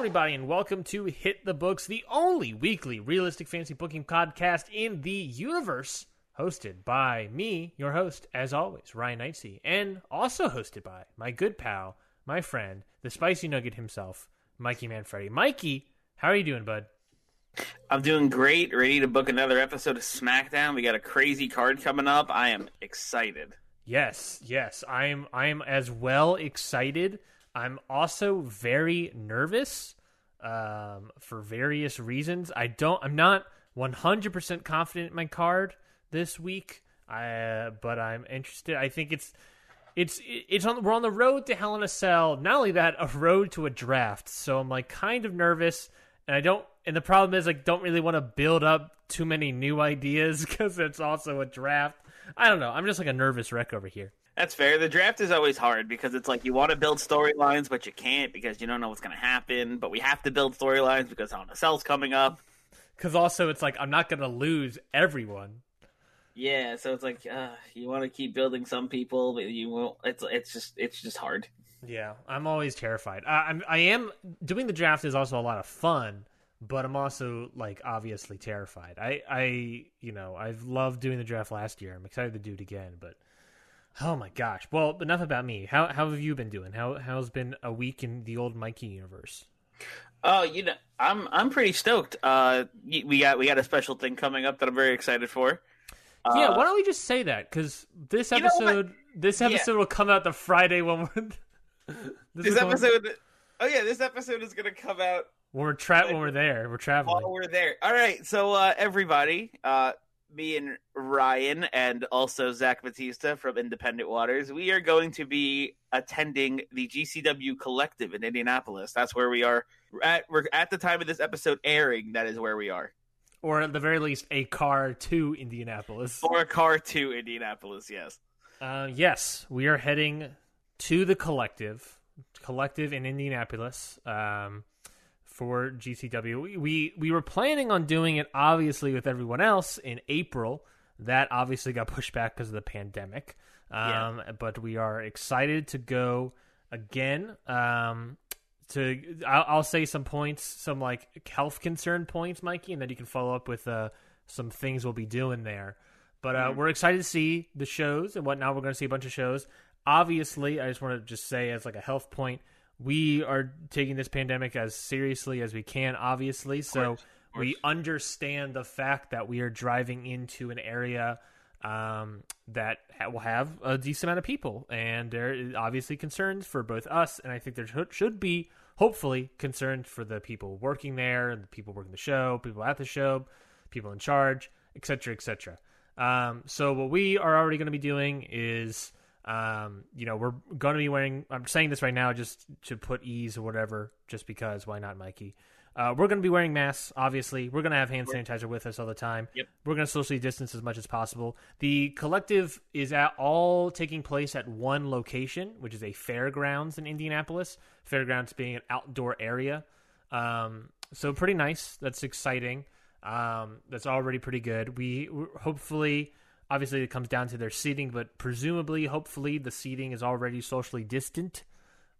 Everybody, and welcome to Hit the Books, the only weekly realistic fantasy booking podcast in the universe, hosted by me, your host, as always, Ryan Knightsey, and also hosted by my good pal, my friend, the spicy nugget himself, Mikey Manfredi. Mikey, how are you doing, bud? I'm doing great. Ready to book another episode of SmackDown. We got a crazy card coming up. I am excited. Yes, yes, I'm. I'm as well excited. I'm also very nervous um, for various reasons. I don't. I'm not 100% confident in my card this week. I, but I'm interested. I think it's it's it's on. We're on the road to Hell in a Cell. Not only that, a road to a draft. So I'm like kind of nervous, and I don't. And the problem is, like, don't really want to build up too many new ideas because it's also a draft. I don't know. I'm just like a nervous wreck over here. That's fair. The draft is always hard because it's like you want to build storylines, but you can't because you don't know what's going to happen. But we have to build storylines because Hell in a Cell's coming up. Because also, it's like I'm not gonna lose everyone. Yeah, so it's like uh, you want to keep building some people, but you won't. It's it's just it's just hard. Yeah, I'm always terrified. I, I'm I am doing the draft is also a lot of fun, but I'm also like obviously terrified. I I you know I've loved doing the draft last year. I'm excited to do it again, but oh my gosh. Well, enough about me. How how have you been doing? How how's been a week in the old Mikey universe? Oh, you know, I'm I'm pretty stoked. Uh, we got we got a special thing coming up that I'm very excited for. yeah, Uh, why don't we just say that? Because this You know what? episode this Yeah. episode will come out the Friday when we're this is when- episode. Oh yeah, this episode is gonna come out when we're tra- when we're there. We're traveling. while we're there. All right, so uh, everybody, uh, me and Ryan, and also Zach Batista from Independent Waters, we are going to be attending the GCW Collective in Indianapolis. That's where we are at. We're at the time of this episode airing. That is where we are. or at the very least a car to Indianapolis. Or a car to Indianapolis. Yes. Uh, yes, we are heading to the collective, collective in Indianapolis um, for GCW. We, we we were planning on doing it obviously with everyone else in April. That obviously got pushed back because of the pandemic. Um, But we are excited to go again. Um, to I'll, I'll say some points, some like health concern points, Mikey, and then you can follow up with uh, some things we'll be doing there. But uh, we're excited to see the shows and whatnot. We're going to see a bunch of shows. Obviously, I just want to just say as like a health point, we are taking this pandemic as seriously as we can. Obviously, so course, of we course. understand the fact that we are driving into an area um, that will have a decent amount of people, and there is obviously concerns for both us, and I think there should, be hopefully concerns for the people working there, and the people working the show, people at the show, people in charge, etc., etc. Um, so what we are already going to be doing is, um, you know, we're going to be wearing. I'm saying this right now just to put ease or whatever, just because. Why not, Mikey? Uh, we're going to be wearing masks. Obviously, we're going to have hand sanitizer with us all the time. Yep. We're going to socially distance as much as possible. The collective is at all taking place at one location, which is a fairgrounds in Indianapolis. Fairgrounds being an outdoor area. Um, so pretty nice. That's exciting. Um, that's already pretty good. We we- hopefully, obviously, it comes down to their seating, but presumably, hopefully, the seating is already socially distant.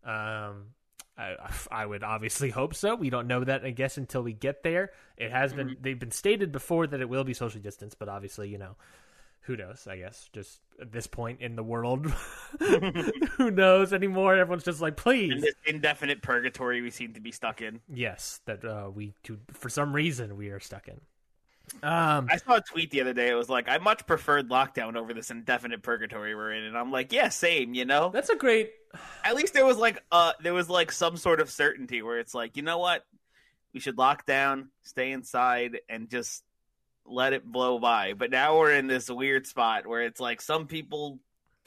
Um, I, I would obviously hope so. We don't know that, I guess, until we get there. It has been they've been stated before that it will be socially distanced, but obviously, you know, who knows? I guess just at this point in the world, who knows anymore? Everyone's just like, In please, this indefinite purgatory we seem to be stuck in. yes, that uh, we to, for some reason we are stuck in. Um, I saw a tweet the other day. It was like, I much preferred lockdown over this indefinite purgatory we're in, and I'm like, yeah, same. You know, that's a great. at least there was like uh there was like some sort of certainty where it's like, you know what, we should lock down, stay inside, and just let it blow by. But now we're in this weird spot where it's like some people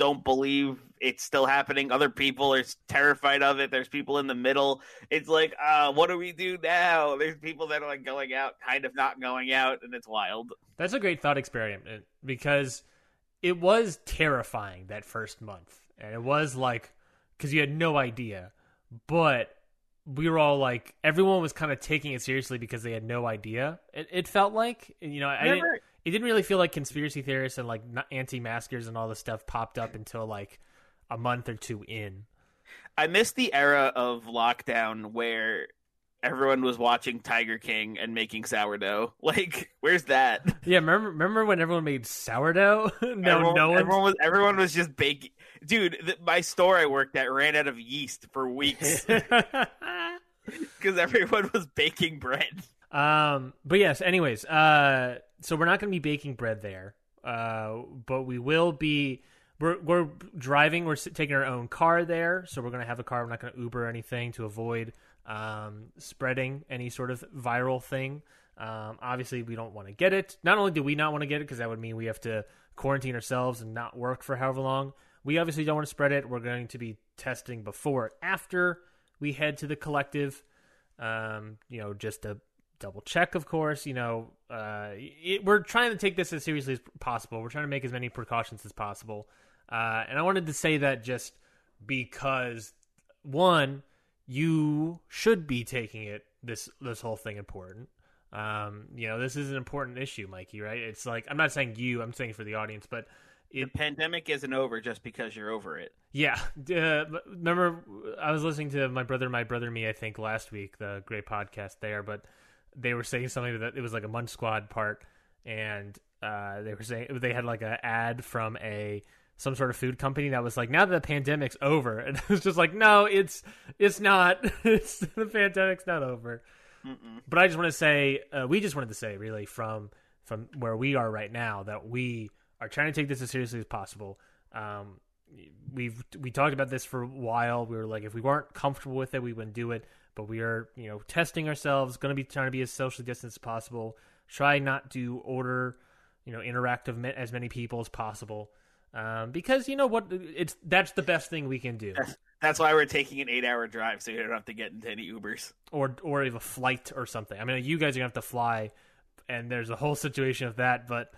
don't believe it's still happening. Other people are terrified of it. There's people in the middle. It's like, uh, what do we do now? There's people that are like going out, kind of not going out, and it's wild. That's a great thought experiment because it was terrifying that first month, and it was like because you had no idea, but we were all like everyone was kind of taking it seriously because they had no idea. It, it felt like you know I it didn't really feel like conspiracy theorists and like anti-maskers and all this stuff popped up until like a month or two in. I miss the era of lockdown where everyone was watching Tiger King and making sourdough. Like, where's that? Yeah, remember remember when everyone made sourdough? no, everyone, no one. everyone was everyone was just baking. Dude, th- my store I worked at ran out of yeast for weeks because everyone was baking bread. Um, but yes, anyways, uh, so we're not going to be baking bread there, uh, but we will be. We're we're driving. We're taking our own car there, so we're going to have a car. We're not going to Uber anything to avoid um, spreading any sort of viral thing. Um, obviously, we don't want to get it. Not only do we not want to get it, because that would mean we have to quarantine ourselves and not work for however long. We obviously don't want to spread it. We're going to be testing before, after we head to the collective. Um, you know, just to double check, of course. You know, uh, it, we're trying to take this as seriously as possible. We're trying to make as many precautions as possible. Uh, and I wanted to say that just because one, you should be taking it this this whole thing important. Um, you know, this is an important issue, Mikey. Right? It's like I'm not saying you. I'm saying for the audience, but The pandemic isn't over just because you're over it. yeah. Uh, remember, I was listening to my brother, my brother, me. I think last week, the great podcast there, but they were saying something that it was like a Munch Squad part, and uh, they were saying they had like an ad from a some sort of food company that was like, now that the pandemic's over, and it was just like, no, it's it's not. it's the pandemic's not over. But I just want to say, uh, we just wanted to say, really, from from where we are right now, that we are trying to take this as seriously as possible. Um, we've we talked about this for a while. We were like, if we weren't comfortable with it, we wouldn't do it. But we are, you know, testing ourselves. Going to be trying to be as socially distanced as possible. Try not to order, you know, interact with as many people as possible. Um, because you know what, it's that's the best thing we can do. That's why we're taking an eight-hour drive, so you don't have to get into any Ubers. or or even a flight or something. I mean, you guys are gonna have to fly, and there's a whole situation of that, but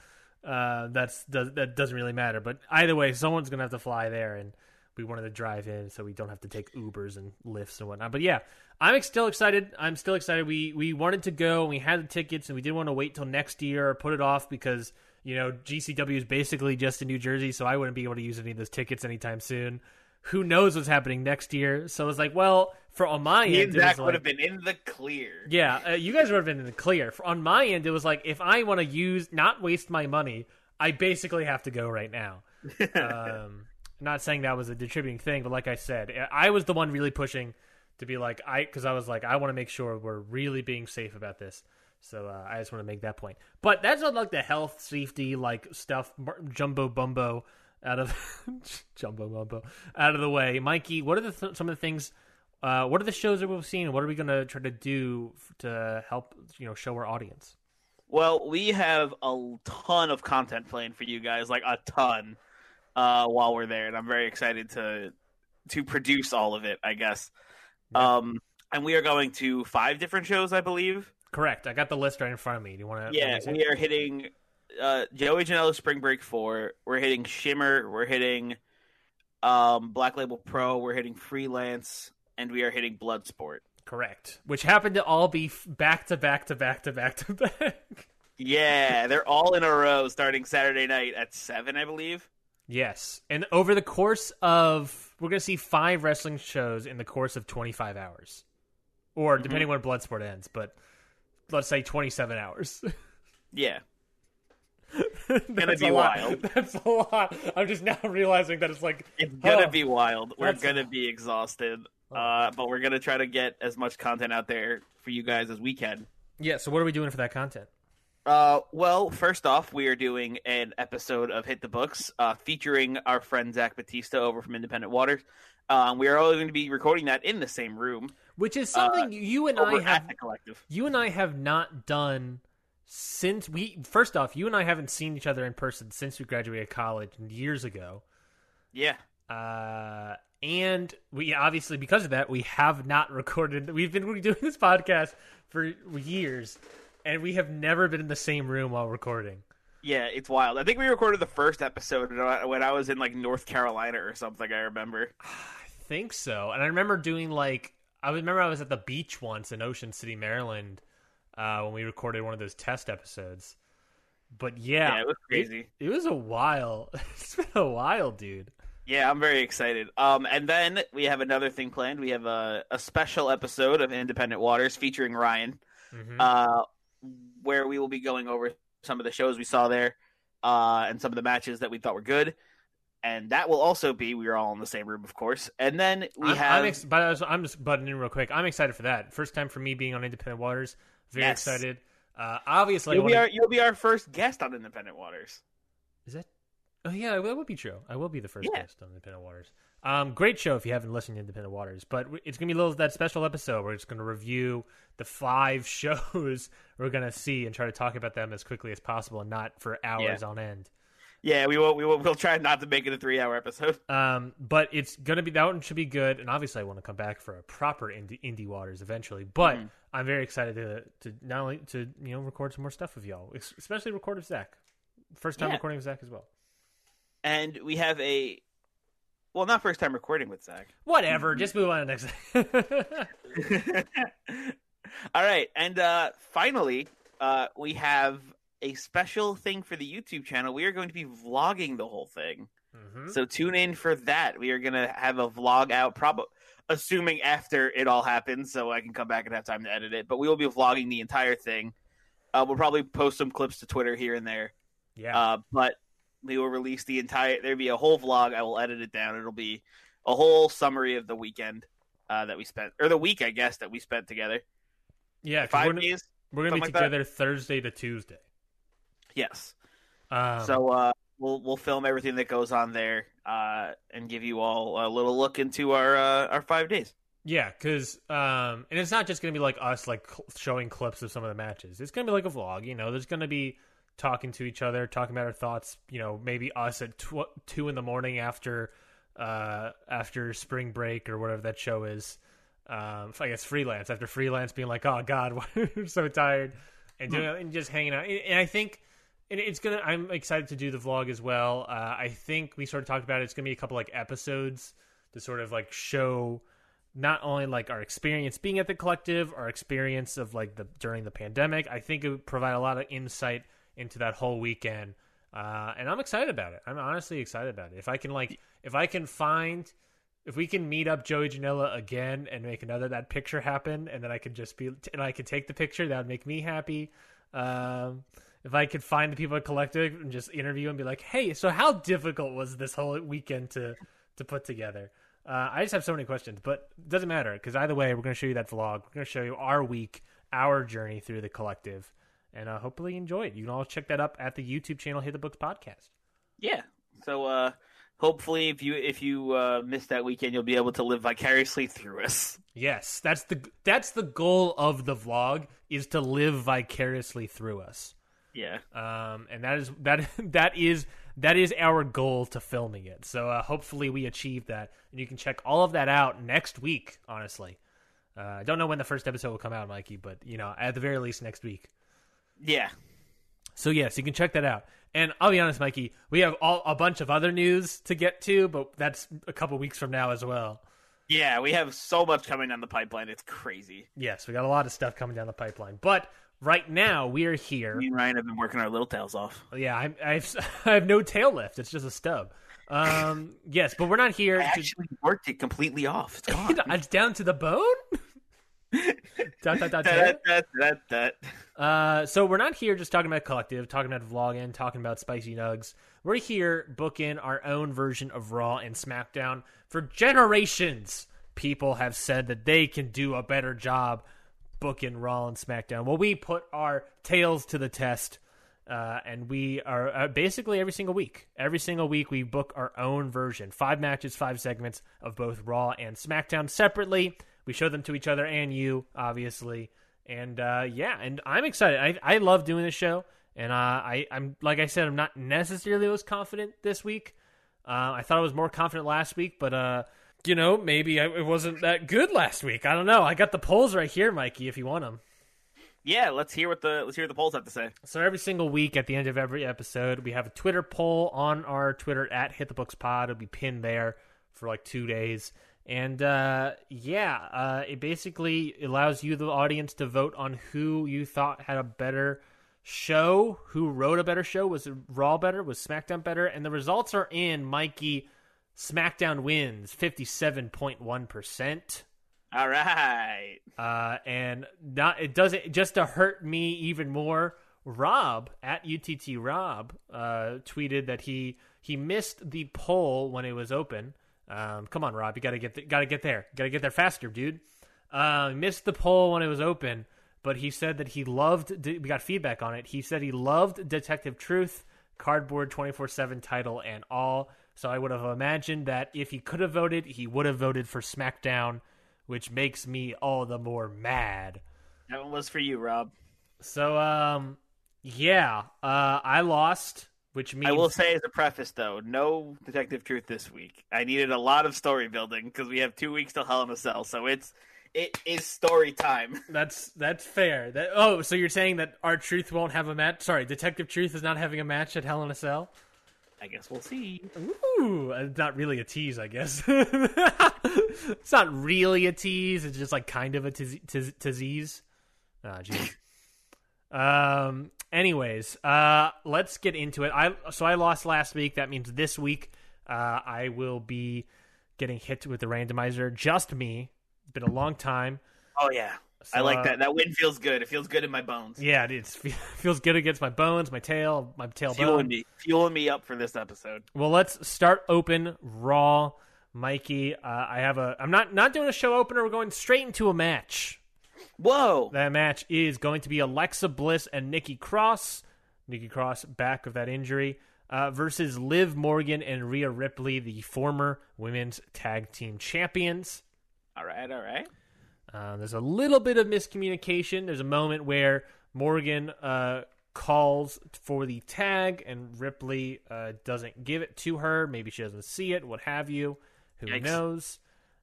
uh, that's that doesn't really matter. But either way, someone's gonna have to fly there, and we wanted to drive in so we don't have to take Ubers and Lyfts and whatnot. But yeah, I'm still excited. I'm still excited. We we wanted to go, and we had the tickets, and we didn't want to wait till next year or put it off because you know GCW is basically just in New Jersey, so I wouldn't be able to use any of those tickets anytime soon. Who knows what's happening next year? So it's like, well, for on my Me end, Zach like- would have been in the clear. yeah, uh, you guys would have been in the clear. For, on my end, it was like if I want to use, not waste my money, I basically have to go right now. um, not saying that was a contributing thing, but like I said, I was the one really pushing to be like I because I was like I want to make sure we're really being safe about this. So uh, I just want to make that point. But that's not like the health safety like stuff, jumbo bumbo out of jumbo bumbo out of the way. Mikey, what are the th- some of the things? Uh, what are the shows that we've seen? What are we going to try to do to help you know show our audience? Well, we have a ton of content planned for you guys, like a ton, uh, while we're there, and I'm very excited to to produce all of it. I guess. Um, and we are going to five different shows, I believe. Correct. I got the list right in front of me. Do you want to? Yeah, we are hitting uh, Joey Janela Spring Break Four. We're hitting Shimmer. We're hitting um, Black Label Pro. We're hitting Freelance, and we are hitting Bloodsport. correct. Which happened to all be back to back to back to back to back. Yeah, they're all in a row starting Saturday night at seven, I believe. Yes, and over the course of we're gonna see five wrestling shows in the course of 25 hours, or depending when Bloodsport ends. But let's say 27 hours. Yeah. That's be a lot. wild. That's a lot. I'm just now realizing that it's like It's gonna oh, be wild. We're gonna be exhausted. Uh, but we're gonna try to get as much content out there for you guys as we can. Yeah. So what are we doing for that content? Uh, well, first off, we are doing an episode of Hit the Books uh, featuring our friend Zach Batista over from Independent Waters. Um, we are all going to be recording that in the same room Which is something you and I have collective. you and I have not done since we first off, you and I haven't seen each other in person since we graduated college years ago. Yeah, Uh and we obviously because of that we have not recorded we've been doing this podcast for years and we have never been in the same room while recording. yeah, it's wild. I think we recorded the first episode when I was in like North Carolina or something. I remember. I think so. And I remember doing like I remember I was at the beach once in Ocean City, Maryland, uh, when we recorded one of those test episodes. But yeah, Yeah, it was crazy. It, was a while. it's been a while, dude. Yeah, I'm very excited. Um, and then we have another thing planned. We have a, a special episode of Independent Waters featuring Ryan, Mhm. uh, where we will be going over some of the shows we saw there, uh, and some of the matches that we thought were good. And that will also be we are all in the same room, of course. And then we I'm, have I'm, ex- but I was, I'm just butting in real quick. I'm excited for that. First time for me being on Independent Waters. Very Yes. excited. Uh, obviously, you'll be our you'll be our first guest on Independent Waters. Is that? Oh yeah, that would be true. I will be the first Yeah. guest on Independent Waters. Um, great show if you haven't listened to Independent Waters, but it's gonna be a little that special episode where it's gonna review the five shows we're gonna see and try to talk about them as quickly as possible and not for hours on end. Yeah, we will we will we'll try not to make it a three hour episode. Um, but it's gonna be that one should be good, and obviously I want to come back for a proper indie, indie waters eventually. But Mm-hmm. I'm very excited to to not only to you know record some more stuff with y'all, especially record with Zach. First time Yeah. recording with Zach as well. And we have a well, not first time recording with Zach. Whatever, just move on to the next. All right, and uh, finally, uh, we have a special thing for the YouTube channel. We are going to be vlogging the whole thing, Mhm. so tune in for that. We are going to have a vlog out, probably assuming after it all happens, so I can come back and have time to edit it. But we will be vlogging the entire thing. Uh, we'll probably post some clips to Twitter here and there, Yeah. uh, but we will release the entire. There'll be a whole vlog. I will edit it down. It'll be a whole summary of the weekend uh, that we spent, or the week, I guess, that we spent together. Yeah, 5 we're gonna, days. we're gonna be like that. together Thursday to Tuesday. Yes. Um, so uh, we'll we'll film everything that goes on there uh, and give you all a little look into our uh, our five days. yeah, because um, and it's not just gonna be like us like cl- showing clips of some of the matches. It's gonna be like a vlog. You know, there's gonna be talking to each other, talking about our thoughts. You know, maybe us at tw- two in the morning after uh after spring break or whatever that show is. Um, I guess freelance after freelance being like, oh god, we're so tired, and doing and just hanging out. And, I think. And it's gonna. I'm excited to do the vlog as well. Uh, I think we sort of talked about it. It's gonna be a couple like episodes to sort of like show not only like our experience being at the collective, our experience of like the during the pandemic. I think it would provide a lot of insight into that whole weekend, uh, and I'm excited about it. I'm honestly excited about it. If I can like, if I can find, if we can meet up Joey Janela again and make another that picture happen, and then I could just be and I could take the picture, that would make me happy. Um, if I could find the people at collective and just interview and be like, "Hey, so how difficult was this whole weekend to to put together?" Uh, I just have so many questions, but it doesn't matter because either way, we're going to show you that vlog. We're going to show you our week, our journey through the collective, and uh, hopefully you enjoy it. You can all check that up at the YouTube channel, Hit the Books Podcast. Yeah. So uh, hopefully, if you if you uh, missed that weekend, you'll be able to live vicariously through us. Yes, that's the that's the goal of the vlog is to live vicariously through us. Yeah. um, and that is that that is that is our goal to filming it. So uh, hopefully we achieve that, and you can check all of that out next week. Honestly, uh, I don't know when the first episode will come out, Mikey, but you know at the very least next week. Yeah. So yes, you can check that out. And I'll be honest, Mikey, we have all, a bunch of other news to get to, but that's a couple weeks from now as well. Yeah. We have so much coming down the pipeline. It's crazy. Yes, we got a lot of stuff coming down the pipeline, but right now we are here. Me and Ryan have been working our little tails off. Yeah, I'm, I've I have no tail left. It's just a stub. Um, yes, but we're not here. I to- actually worked it completely off. It's gone. it's down to the bone. Dot, dot, dot. Uh, so we're not here just talking about collective, talking about vlogging, talking about spicy nugs. We're here booking our own version of Raw and SmackDown. For generations, people have said that they can do a better job booking Raw and SmackDown. Well, we put our tails to the test, uh, and we are uh, basically every single week. Every single week, we book our own version. Five matches, five segments of both Raw and SmackDown separately. We show them to each other and you, obviously. And uh, yeah, and I'm excited. I, I love doing this show, and uh, I, I'm like I said, I'm not necessarily most confident this week. Uh, I thought I was more confident last week, but uh, you know, maybe I, it wasn't that good last week. I don't know. I got the polls right here, Mikey. If you want them. Yeah, let's hear what the let's hear what the polls have to say. So every single week at the end of every episode, we have a Twitter poll on our Twitter at Hit the Books Pod. It'll be pinned there for like two days. And uh, yeah, uh, it basically allows you, the audience, to vote on who you thought had a better show, who wrote a better show. Was Raw better? Was SmackDown better? And the results are in. Mikey, SmackDown wins 57.1%. All right. Uh, and not it doesn't just to hurt me even more. Rob at UTT Rob uh, tweeted that he he missed the poll when it was open. Um, come on, Rob, you gotta get th- gotta get there, gotta get there faster, dude. Uh, missed the poll when it was open, but he said that he loved. We got feedback on it. He said he loved Detective Truth, Cardboard twenty four seven title, and all. So I would have imagined that if he could have voted, he would have voted for SmackDown which makes me all the more mad. That one was for you, Rob. So, um, yeah, uh, I lost, which means I will say as a preface, though, no Detective Truth this week. I needed a lot of story building because we have two weeks till Hell in a Cell, so it's it is story time. that's that's fair. That oh, so you're saying that our Truth won't have a match? Sorry, Detective Truth is not having a match at Hell in a Cell. I guess we'll see. Ooh, uh, not really a tease, I guess. it's not really a tease. It's just like kind of a tease. Ah, jeez. um. Anyways, uh, let's get into it. I so I lost last week. That means this week, uh, I will be getting hit with the randomizer. Just me. It's been a long time. Oh yeah, I like uh, that. That win feels good. It feels good in my bones. Yeah, it feels good against my bones, my tail, my tailbone. fueling me, fueling me up for this episode. Well, let's start open raw, Mikey. Uh, I have a. I'm not not doing a show opener. We're going straight into a match. Whoa! That match is going to be Alexa Bliss and Nikki Cross. Nikki Cross back of that injury uh, versus Liv Morgan and Rhea Ripley, the former women's tag team champions. all right, all right. Uh, there's a little bit of miscommunication. There's a moment where Morgan uh, calls for the tag and Ripley uh, doesn't give it to her. Maybe she doesn't see it, what have you. Who Yikes. knows?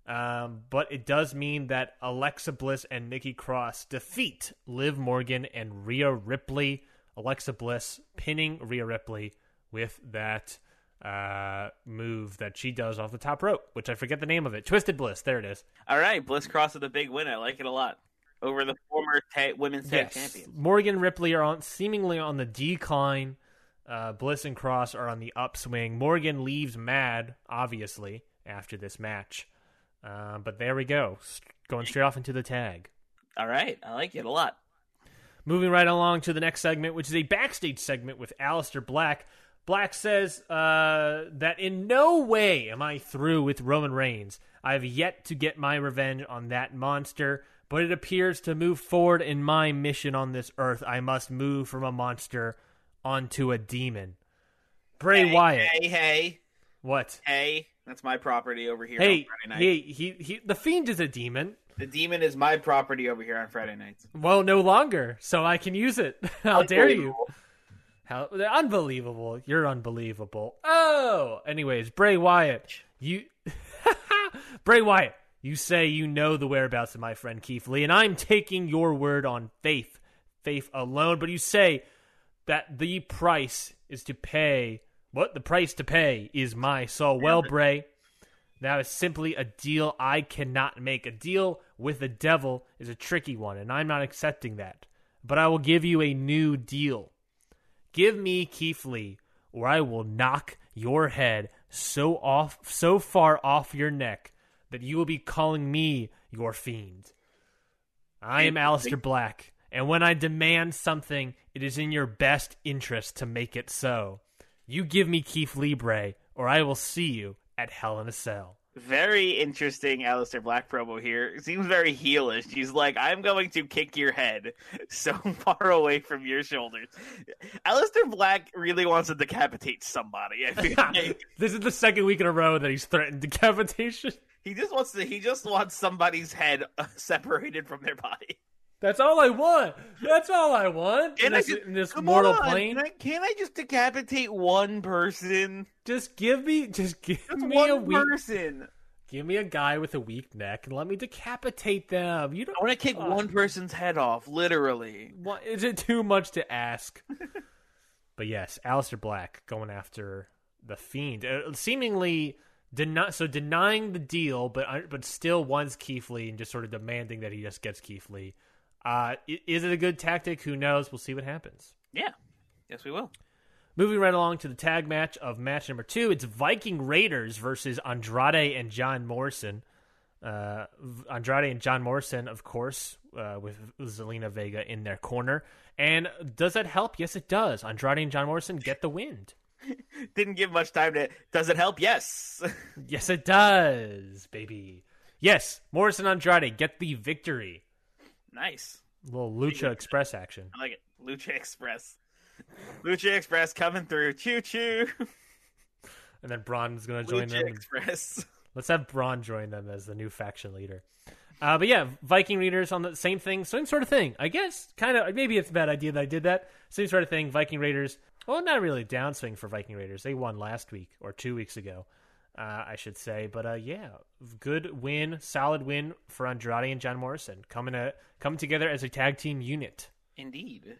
Um, but it does mean that Alexa Bliss and Nikki Cross defeat Liv Morgan and Rhea Ripley. Alexa Bliss pinning Rhea Ripley with that uh, move that she does off the top rope, which I forget the name of it. Twisted Bliss. There it is. All right, Bliss Cross with a big win. I like it a lot. Over the former ta- women's tag champions. Morgan Ripley are on seemingly on the decline. Uh, Bliss and Cross are on the upswing. Morgan leaves mad, obviously, after this match. Uh, but there we go, going straight off into the tag. All right, I like it a lot. Moving right along to the next segment, which is a backstage segment with Aleister Black. Black says uh, that in no way am I through with Roman Reigns. I have yet to get my revenge on that monster, but it appears to move forward in my mission on this earth. I must move from a monster onto a demon. Bray hey, Wyatt. Hey, hey, What? hey. That's my property over here Hey, on Friday night. he, he, he, the Fiend is a demon. The demon is my property over here on Friday nights. Well, no longer, so I can use it. How dare you? Unbelievable. How unbelievable! You're unbelievable. Oh, anyways, Bray Wyatt, you, Bray Wyatt, you say you know the whereabouts of my friend Keith Lee, and I'm taking your word on faith, faith alone. But you say that the price is to pay. What the price to pay is my soul. Well, Bray, that is simply a deal I cannot make. A deal with the devil is a tricky one, and I'm not accepting that. But I will give you a new deal. Give me Keith Lee, or I will knock your head so off, so far off your neck that you will be calling me your fiend. I am Aleister Black, and when I demand something, it is in your best interest to make it so. You give me Keith Libre, or I will see you at Hell in a Cell. Very interesting Aleister Black promo here. Seems very heelish. He's like, I'm going to kick your head so far away from your shoulders. Aleister Black really wants to decapitate somebody. I feel like This is the second week in a row that he's threatened decapitation. he just wants to he just wants somebody's head separated from their body. That's all I want. That's all I want. Can in I this, just- in this mortal on, plane. Can I, can I just decapitate one person? Just give me, just give Just me one a weak, person. give me a guy with a weak neck and let me decapitate them. You don't. I want to kick one person's head off, literally. What, is it too much to ask? but yes, Aleister Black going after the fiend, uh, seemingly deny, so denying the deal, but uh, but still wants Keith Lee and just sort of demanding that he just gets Keith Lee. Uh, is it a good tactic? Who knows? We'll see what happens. Yeah. Yes, we will. Moving right along to the tag match of match number two, it's Viking Raiders versus Andrade and John Morrison. Uh, Andrade and John Morrison, of course, uh, with Zelina Vega in their corner. And does that help? Yes, it does. Andrade and John Morrison get the win. Didn't give much time to. Does it help? Yes. Yes, it does, baby. Yes, Morrison Andrade get the victory. Nice. little Lucha Express action. I like it. Lucha Express. Lucha Express coming through. Choo choo. And then Braun's going to join Lucha them. Express. Let's have Braun join them as the new faction leader. Uh, but yeah, Viking Raiders on the same thing, same sort of thing. I guess kind of maybe it's a bad idea that I did that. Same sort of thing. Viking Raiders. Well, not really a downswing for Viking Raiders. They won last week or two weeks ago, uh, I should say. But uh, yeah, good win, solid win for Andrade and John Morrison coming to coming together as a tag team unit. Indeed.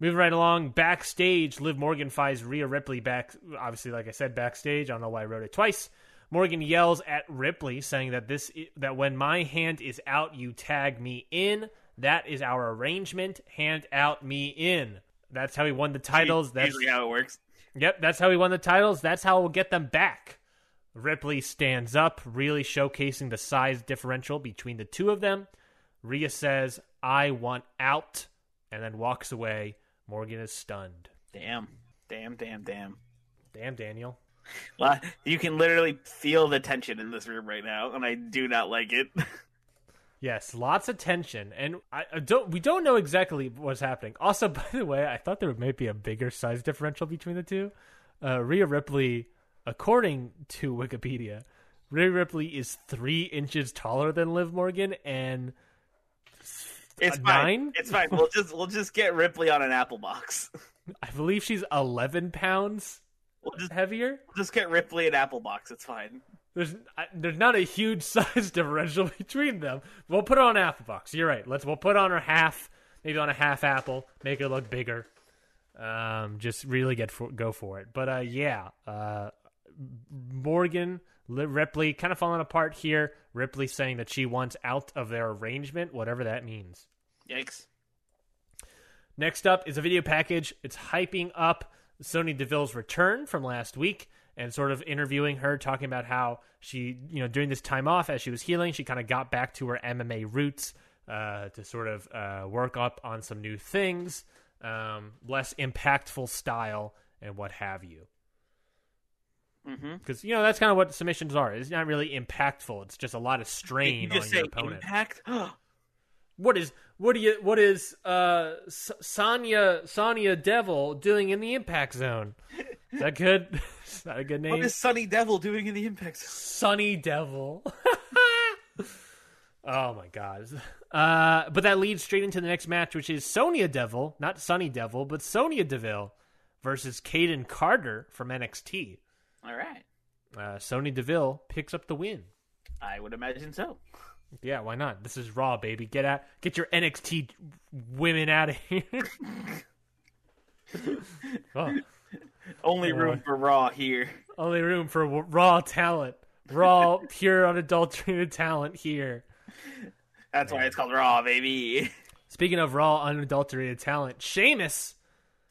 Moving right along, backstage, Liv Morgan finds Rhea Ripley back. Obviously, like I said, backstage. I don't know why I wrote it twice. Morgan yells at Ripley, saying that this that when my hand is out, you tag me in. That is our arrangement. Hand out, me in. That's how he won the titles. That's usually how it works. Yep, that's how he won the titles. That's how we'll get them back. Ripley stands up, really showcasing the size differential between the two of them. Rhea says, I want out, and then walks away. Morgan is stunned. Damn. Damn, damn, damn. Damn, Daniel. Well, You can literally feel the tension in this room right now, and I do not like it. Yes, lots of tension, and I, I don't. We don't know exactly what's happening. Also, by the way, I thought there might be a bigger size differential between the two. Uh, Rhea Ripley, according to Wikipedia, Rhea Ripley is three inches taller than Liv Morgan, and It's A fine. nine? It's fine. We'll just we'll just get Ripley on an apple box. I believe she's eleven pounds We'll just heavier. we'll just get Ripley an apple box. It's fine. There's there's not a huge size differential between them. We'll put it on apple box. You're right. Let's we'll put on her half, maybe on a half apple, make it look bigger. Um, just really get for, go for it. But uh, yeah, uh, Morgan Ripley kind of falling apart here. Ripley saying that she wants out of their arrangement, whatever that means. Yikes. Next up is a video package. It's hyping up Sonya Deville's return from last week and sort of interviewing her, talking about how she, you know, during this time off as she was healing, she kind of got back to her MMA roots uh, to sort of uh, work up on some new things, um, less impactful style, and what have you. Mm-hmm. Because you know that's kind of what submissions are. It's not really impactful. It's just a lot of strain You on your opponent. impact. What is what do you what is uh S- Sonya Sonya Devil doing in the impact zone? Is that good? is that a good name? what is Sunny Devil doing in the impact? Zone? Sunny Devil. oh my god. Uh, but that leads straight into the next match, which is Sonya Devil, not Sunny Devil, but Sonya Deville versus Kayden Carter from NXT. All right. Uh, Sonya Deville picks up the win. I would imagine so. Yeah, why not? This is Raw, baby. Get out, get your NXT women out of here. oh, Only room for Raw here. only room for w- raw talent, raw, pure, unadulterated talent here. That's why it's called Raw, baby. Speaking of raw, unadulterated talent, Sheamus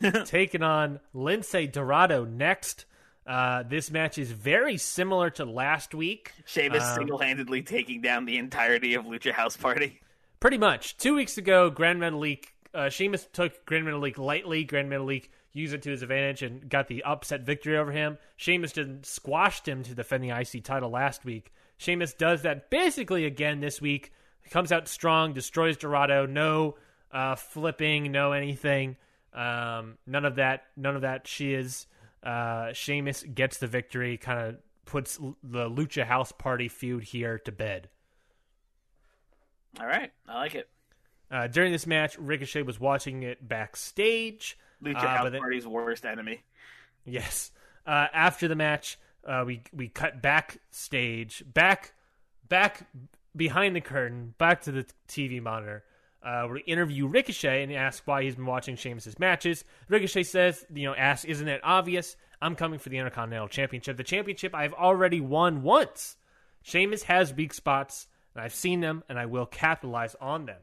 taking on Lince Dorado next. Uh, this match is very similar to last week. Sheamus Um, single-handedly taking down the entirety of Lucha House Party. Pretty much. Two weeks ago, Gran Metalik, uh, Sheamus took Gran Metalik lightly. Gran Metalik used it to his advantage and got the upset victory over him. Sheamus just squashed him to defend the IC title last week. Sheamus does that basically again this week. Comes out strong, destroys Dorado. No uh, flipping, no anything. Um, none of that. None of that. She is. Uh, Sheamus gets the victory. Kind of puts the Lucha House Party feud here to bed. All right, I like it. Uh, during this match, Ricochet was watching it backstage. Lucha Uh, House then- Party's worst enemy. Yes. Uh, after the match, uh, we we cut backstage, back back behind the curtain, back to the TV monitor. Uh, we interview Ricochet and ask why he's been watching Sheamus's matches. Ricochet says, you know, asks, isn't it obvious? I'm coming for the Intercontinental Championship. The championship I've already won once. Sheamus has weak spots, and I've seen them, and I will capitalize on them.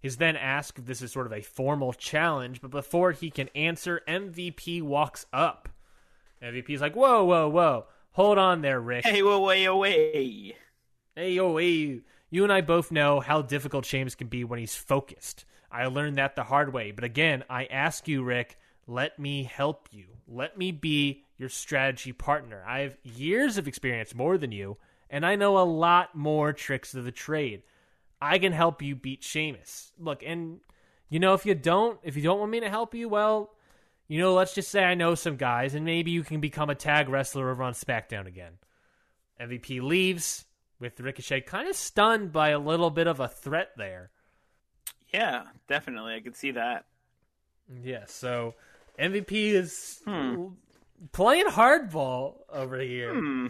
He's then asked if this is sort of a formal challenge, but before he can answer, MVP walks up. MVP's like, whoa, whoa, whoa. Hold on there, Rick. Hey, away, away. Hey, yo, hey. You and I both know how difficult James can be when he's focused. I learned that the hard way. But again, I ask you, Rick, let me help you. Let me be your strategy partner. I have years of experience more than you, and I know a lot more tricks of the trade. I can help you beat Sheamus. Look, and you know, if you don't, if you don't want me to help you, well, you know, let's just say I know some guys, and maybe you can become a tag wrestler over on SmackDown again. MVP leaves with Ricochet kind of stunned by a little bit of a threat there. Yeah, definitely. I could see that. Yeah, so MVP is Hmm. playing hardball over here. Hmm.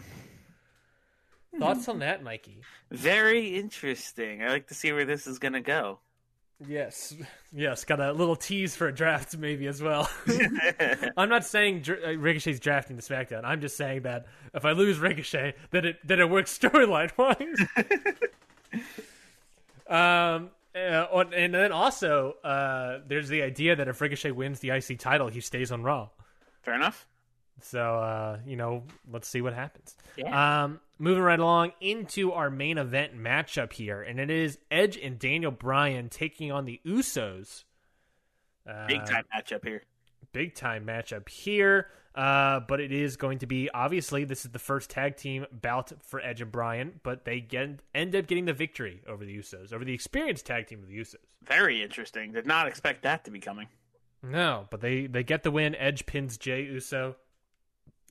Thoughts on that, Mikey? Very interesting. I like to see where this is going to go. Yes, yes, got a little tease for a draft maybe as well. I'm not saying Dr- uh, Ricochet's drafting the SmackDown. I'm just saying that if I lose Ricochet, then it then it works storyline wise. um, uh, and then also uh, there's the idea that if Ricochet wins the IC title, he stays on Raw. Fair enough. So uh, you know, let's see what happens. Yeah. Um, moving right along into our main event matchup here, and it is Edge and Daniel Bryan taking on the Usos. Uh, Big time matchup here. big time matchup here. Uh, but it is going to be obviously this is the first tag team bout for Edge and Bryan, but they get end up getting the victory over the Usos, over the experienced tag team of the Usos. Very interesting. Did not expect that to be coming. No, but they they get the win. Edge pins Jay Uso.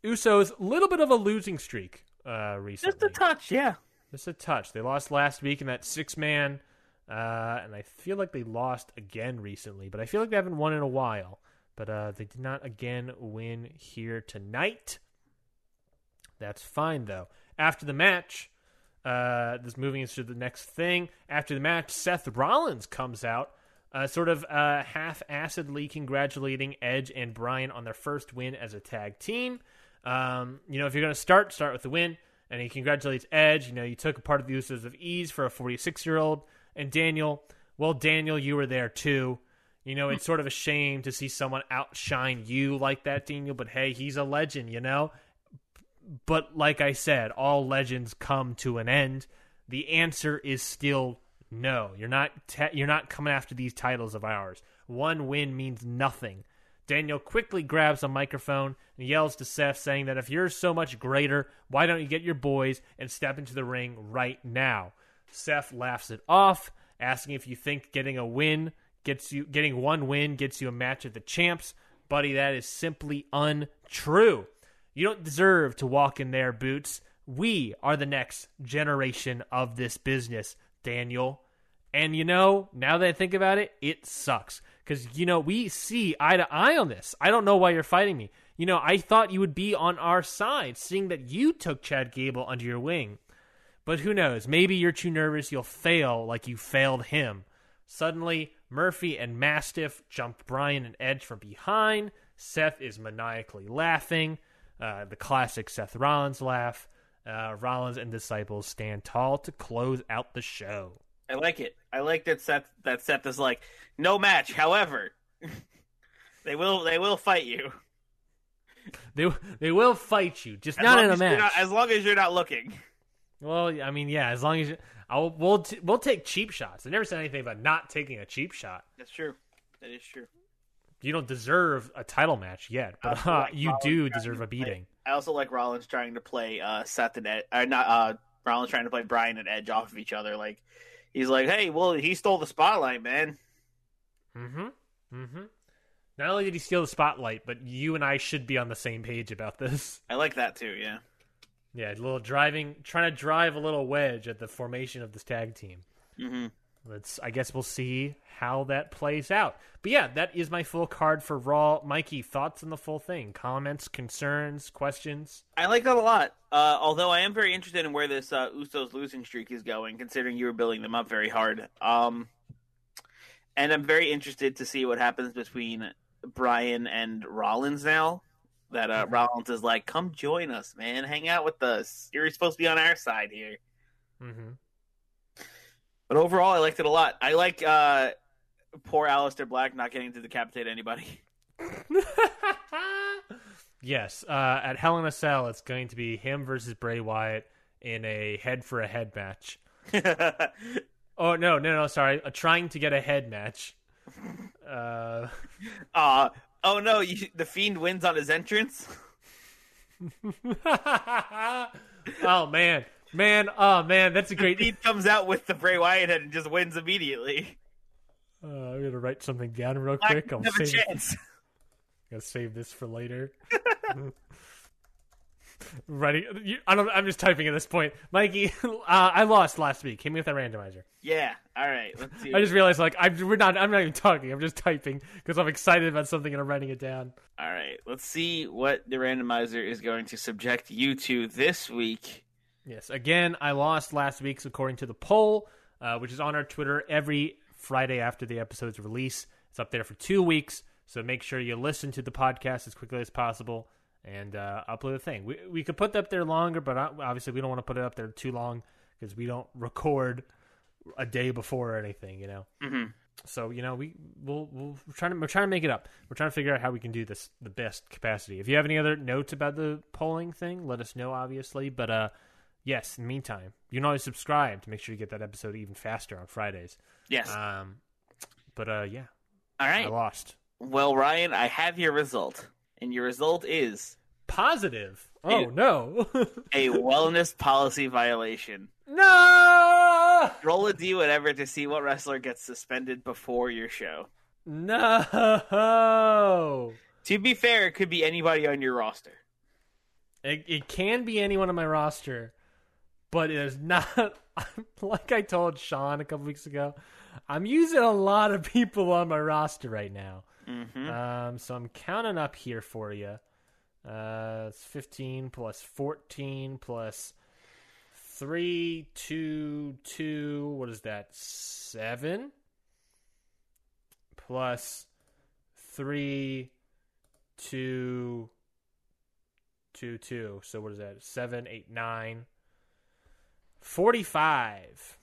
Usos little bit of a losing streak uh, recently. Just a touch, yeah. Just a touch. They lost last week in that six man, uh, and I feel like they lost again recently, but I feel like they haven't won in a while. But uh, they did not again win here tonight. That's fine though. After the match, uh, this moving into the next thing. After the match, Seth Rollins comes out, uh, sort of uh, half-assedly congratulating Edge and Bryan on their first win as a tag team. Um, you know, if you're going to start, start with the win. And he congratulates Edge. You know, you took a part of the uses of ease for a 46 year old. And Daniel, well, Daniel, you were there too. You know, it's sort of a shame to see someone outshine you like that, Daniel. But hey, he's a legend, you know? But like I said, all legends come to an end. The answer is still no. You're not te- you're not coming after these titles of ours. One win means nothing. Daniel quickly grabs a microphone and yells to Seth, saying that if you're so much greater, why don't you get your boys and step into the ring right now? Seth laughs it off, asking if you think getting a win gets you getting one win gets you a match of the champs. Buddy, that is simply untrue. You don't deserve to walk in their boots. We are the next generation of this business, Daniel. And you know, now that I think about it, it sucks. Because, you know, we see eye to eye on this. I don't know why you're fighting me. You know, I thought you would be on our side, seeing that you took Chad Gable under your wing. But who knows? Maybe you're too nervous you'll fail like you failed him. Suddenly, Murphy and Mastiff jump Bryan and Edge from behind. Seth is maniacally laughing. Uh, the classic Seth Rollins laugh. Uh, Rollins and Disciples stand tall to close out the show. I like it. I like that Seth that Seth is like, no match, however. they will they will fight you. They they will fight you, just As not in a match. not- as long as you're not looking. Well, I mean, yeah, as long as you, I'll we'll t- we'll take cheap shots. I never said anything about not taking a cheap shot. That's true. That is true. You don't deserve a title match yet, but uh, like you Rollins do deserve a beating. I also like Rollins trying to play uh, Seth and Ed, or not uh, Rollins trying to play Bryan and Edge off of each other. Like he's like, "Hey, well, he stole the spotlight, man." Mm-hmm. Mm-hmm. Not only did he steal the spotlight, but you and I should be on the same page about this. I like that too. Yeah. Yeah, a little driving, trying to drive a little wedge at the formation of this tag team. Mm-hmm. Let's. I guess we'll see how that plays out. But yeah, that is my full card for Raw. Mikey, thoughts on the full thing? Comments, concerns, questions? I like that a lot. Uh, although I am very interested in where this uh, Usos losing streak is going, considering you were building them up very hard. Um, and I'm very interested to see what happens between Bryan and Rollins now. That uh, Rollins is like, "Come join us, man. Hang out with us. You're supposed to be on our side here." Mm-hmm. But overall, I liked it a lot. I like uh, poor Aleister Black not getting to decapitate anybody. yes, uh, at Hell in a Cell, it's going to be him versus Bray Wyatt in a head for a head match. Oh no, no, no! Sorry, a trying to get a head match. Uh, uh, oh no, you, the Fiend wins on his entrance. oh man, man, oh man, that's a great. Fiend comes out with the Bray Wyatt head and just wins immediately. Uh, I'm gonna write something down real quick. I'll doesn't have a save, chance. gonna save this for later. Writing, you, I don't. I'm just typing at this point, Mikey. Uh, I lost last week. Hit me with a randomizer. Yeah. All right. Let's see. I just realized, like, I'm, we're not. I'm not even talking. I'm just typing because I'm excited about something and I'm writing it down. All right. Let's see what the randomizer is going to subject you to this week. Yes. Again, I lost last week's according to the poll, uh, which is on our Twitter every Friday after the episode's release. It's up there for two weeks, so make sure you listen to the podcast as quickly as possible and uh, upload the thing. We we could put that up there longer, but uh, obviously we don't want to put it up there too long because we don't record a day before or anything, you know. Mm-hmm. So you know we we'll, we'll we're trying to we're trying to make it up. We're trying to figure out how we can do this the best capacity. If you have any other notes about the polling thing, let us know. Obviously, but uh, yes. In the meantime, you can always subscribe to make sure you get that episode even faster on Fridays. Yes. Um, but uh, yeah, All I lost. Well, Ryan, I have your result, and your result is Positive. Oh Ew. no, a wellness policy violation. no, Roll a d whatever to see what wrestler gets suspended before your show. no. To be fair, it could be anybody on your roster. It, it can be anyone on my roster, but it is not. like I told Sean a couple weeks ago, I'm using a lot of people on my roster right now. Mm-hmm. Um, so I'm counting up here for you. Uh, it's 15 plus 14 plus 3, 2, 2. What is that? 7? Plus 3, 2, 2, 2. So what is that? 7, 8, 9. 45.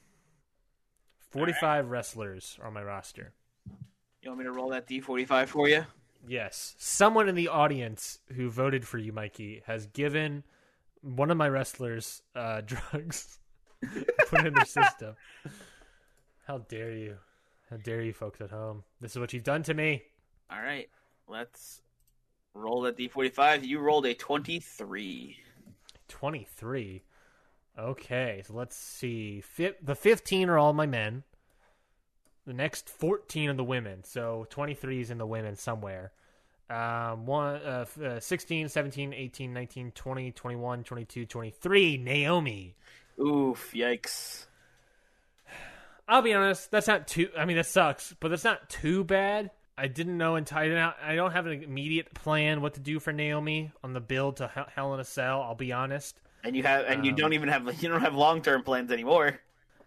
45 wrestlers on my roster. You want me to roll that d45 for you? Yes. Someone in the audience who voted for you, Mikey, has given one of my wrestlers uh, drugs. Put in their system. How dare you? How dare you, folks at home? This is what you've done to me. All right, let's roll that d45. You rolled a 23. 23. Okay, so let's see. The 15 are all my men. The next 14 are the women. So 23 is in the women somewhere. Um, one, uh, uh, 16, 17, 18, 19, 20, 21, 22, 23. Naomi. Oof, yikes. I'll be honest, that's not too. I mean, that sucks, but that's not too bad. I didn't know until I don't have an immediate plan what to do for Naomi on the build to Hell in a Cell. I'll be honest. And you have and you Um, don't even have you don't have long-term plans anymore.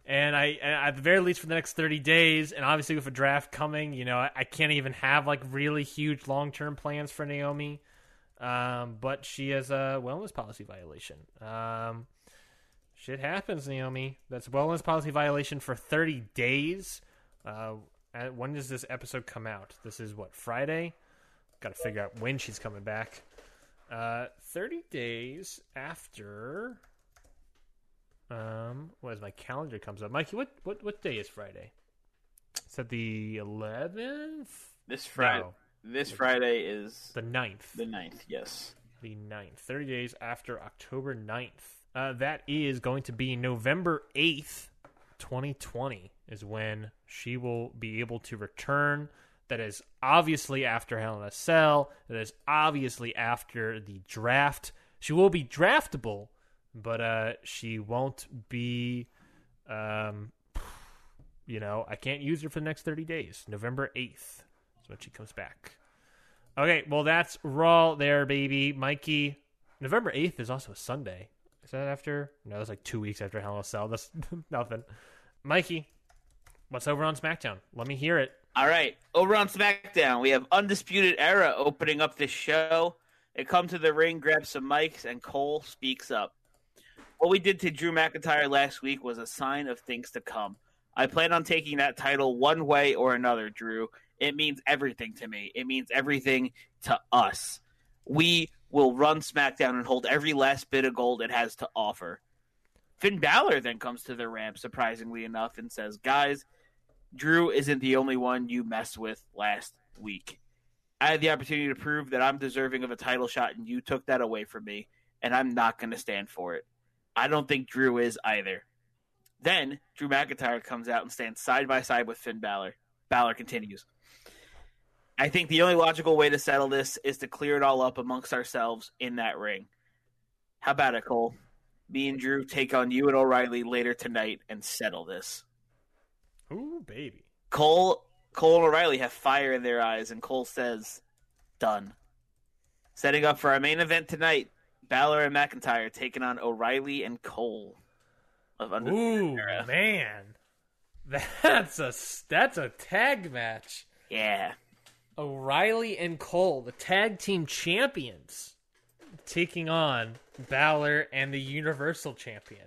and I, and at the very least for the next 30 days and obviously with a draft coming you know i, I can't even have like really huge long-term plans for naomi. Um, but she has a wellness policy violation. Um, shit happens naomi. That's a wellness policy violation for 30 days. Uh, when does this episode come out? This is what friday? Gotta figure out when she's coming back Uh, 30 days after. Um, what is my calendar comes up? Mikey, what what what day is Friday? Is that the 11th? This Friday. No, This Friday is the 9th. the 9th, yes. the 9th. 30 days after October 9th. Uh, that is going to be November 8th, 2020, is when she will be able to return. That is obviously after Hell in a Cell. That is obviously after the draft. She will be draftable, but uh, she won't be. Um, you know, I can't use her for the next 30 days. November 8th is when she comes back. Okay, well that's Raw there, baby. Mikey, November eighth is also a Sunday. Is that after? No, that's like two weeks after Hell in a Cell. That's nothing. Mikey, what's over on SmackDown? Let me hear it. All right, over on SmackDown, we have Undisputed Era opening up this show. They come to the ring, grab some mics, and Cole speaks up. What we did to Drew McIntyre last week was a sign of things to come. I plan on taking that title one way or another, Drew. It means everything to me. It means everything to us. We will run SmackDown and hold every last bit of gold it has to offer. Finn Balor then comes to the ramp, surprisingly enough, and says, Guys, Drew isn't the only one you messed with last week. I had the opportunity to prove that I'm deserving of a title shot, and you took that away from me, and I'm not going to stand for it. I don't think Drew is either. Then Drew McIntyre comes out and stands side by side with Finn Balor. Balor continues. I think the only logical way to settle this is to clear it all up amongst ourselves in that ring. How about it, Cole? Me and Drew take on you and O'Reilly later tonight and settle this. Ooh, baby. Cole Cole and O'Reilly have fire in their eyes, and Cole says, "Done." Setting up for our main event tonight: Balor and McIntyre taking on O'Reilly and Cole. Of Undisputed Ooh, Era. man, that's a that's a tag match. Yeah, O'Reilly and Cole, the tag team champions, taking on Balor and the Universal Champion.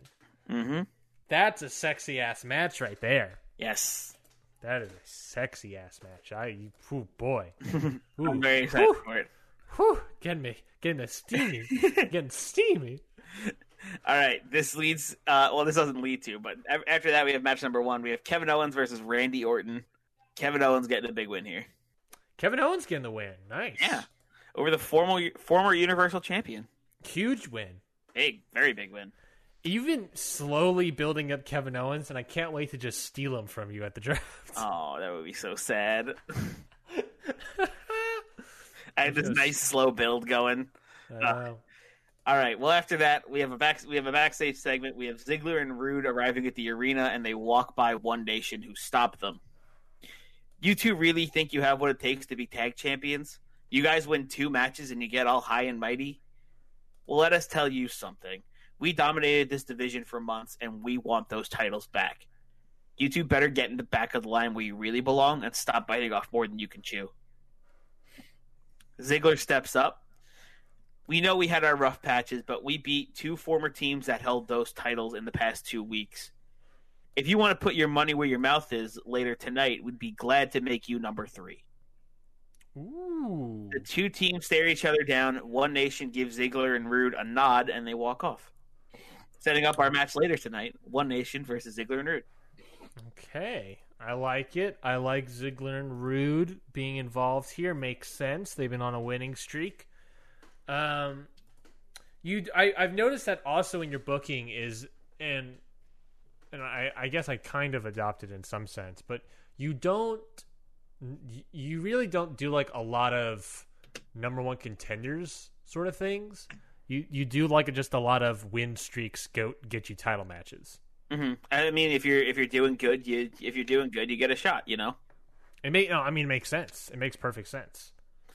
Mm-hmm. That's a sexy ass match right there. Yes, That is a sexy ass match. I, oh boy, I'm very excited Whew. for it. Whew, getting me, getting me steamy, getting steamy. All right, this leads. Uh, well, this doesn't lead to, but after that, we have match number one. We have Kevin Owens versus Randy Orton. Kevin Owens getting a big win here. Kevin Owens getting the win. Nice. Yeah, over the former former Universal Champion. Huge win. Big, very big win. Even slowly building up Kevin Owens, and I can't wait to just steal him from you at the draft. Oh, that would be so sad. I had this nice slow build going. Uh, know. All right. Well, after that, we have a back we have a backstage segment. We have Ziggler and Rude arriving at the arena, and they walk by One Nation, who stop them. You two really think you have what it takes to be tag champions? You guys win two matches and you get all high and mighty. Well, let us tell you something. We dominated this division for months, and we want those titles back. You two better get in the back of the line where you really belong and stop biting off more than you can chew. Ziggler steps up. We know we had our rough patches, but we beat two former teams that held those titles in the past two weeks. If you want to put your money where your mouth is later tonight, we'd be glad to make you number three. Ooh. The two teams stare each other down. One Nation gives Ziggler and Rude a nod, and they walk off. Setting up our match later tonight: One Nation versus Ziggler and Rude. Okay. I like it. I like Ziggler and Rude being involved here. Makes sense. They've been on a winning streak. Um, you, I, I've noticed that also in your booking is, and and I, I guess I kind of adopted in some sense, but you don't, you really don't do like a lot of number one contenders sort of things. You you do like just a lot of win streaks go get you title matches. hmm I mean, if you're if you're doing good, you if you're doing good, you get a shot. You know. It may no, I mean, it makes sense. It makes perfect sense.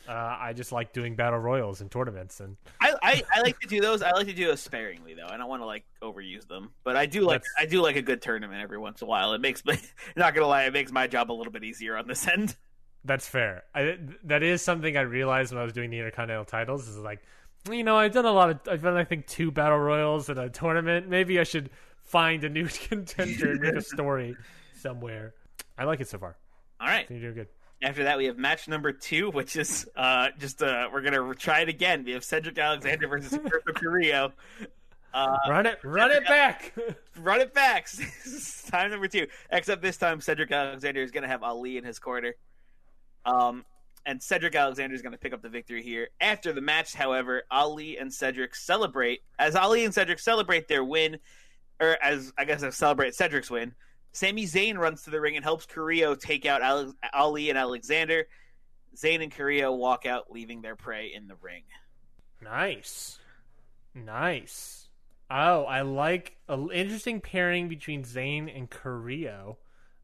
Uh, I just like doing battle royals and tournaments, and I, I, I like to do those. I like to do those sparingly though. I don't want to like overuse them, but I do like That's- I do like a good tournament every once in a while. It makes me not gonna lie, it makes my job a little bit easier on this end. that's fair. I, that is something I realized when I was doing the intercontinental titles. Is like, you know, I've done a lot of. I've done, I think, two battle royals and a tournament. Maybe I should find a new contender and make a story somewhere. I like it so far. All right, you're doing good. After that, we have match number two, which is uh, just uh, we're gonna try it again. We have Cedric Alexander versus Humberto Carrillo. Uh, Run it, run it back. run it back. time number two. Except this time, Cedric Alexander is going to have Ali in his corner. Um, and Cedric Alexander is going to pick up the victory here. After the match, however, Ali and Cedric celebrate. As Ali and Cedric celebrate their win, or as I guess I celebrate Cedric's win, Sami Zayn runs to the ring and helps Carrillo take out Ali and Alexander. Zayn and Carrillo walk out, leaving their prey in the ring. Nice, nice. Oh, I like an interesting pairing between Zayn and Carrillo.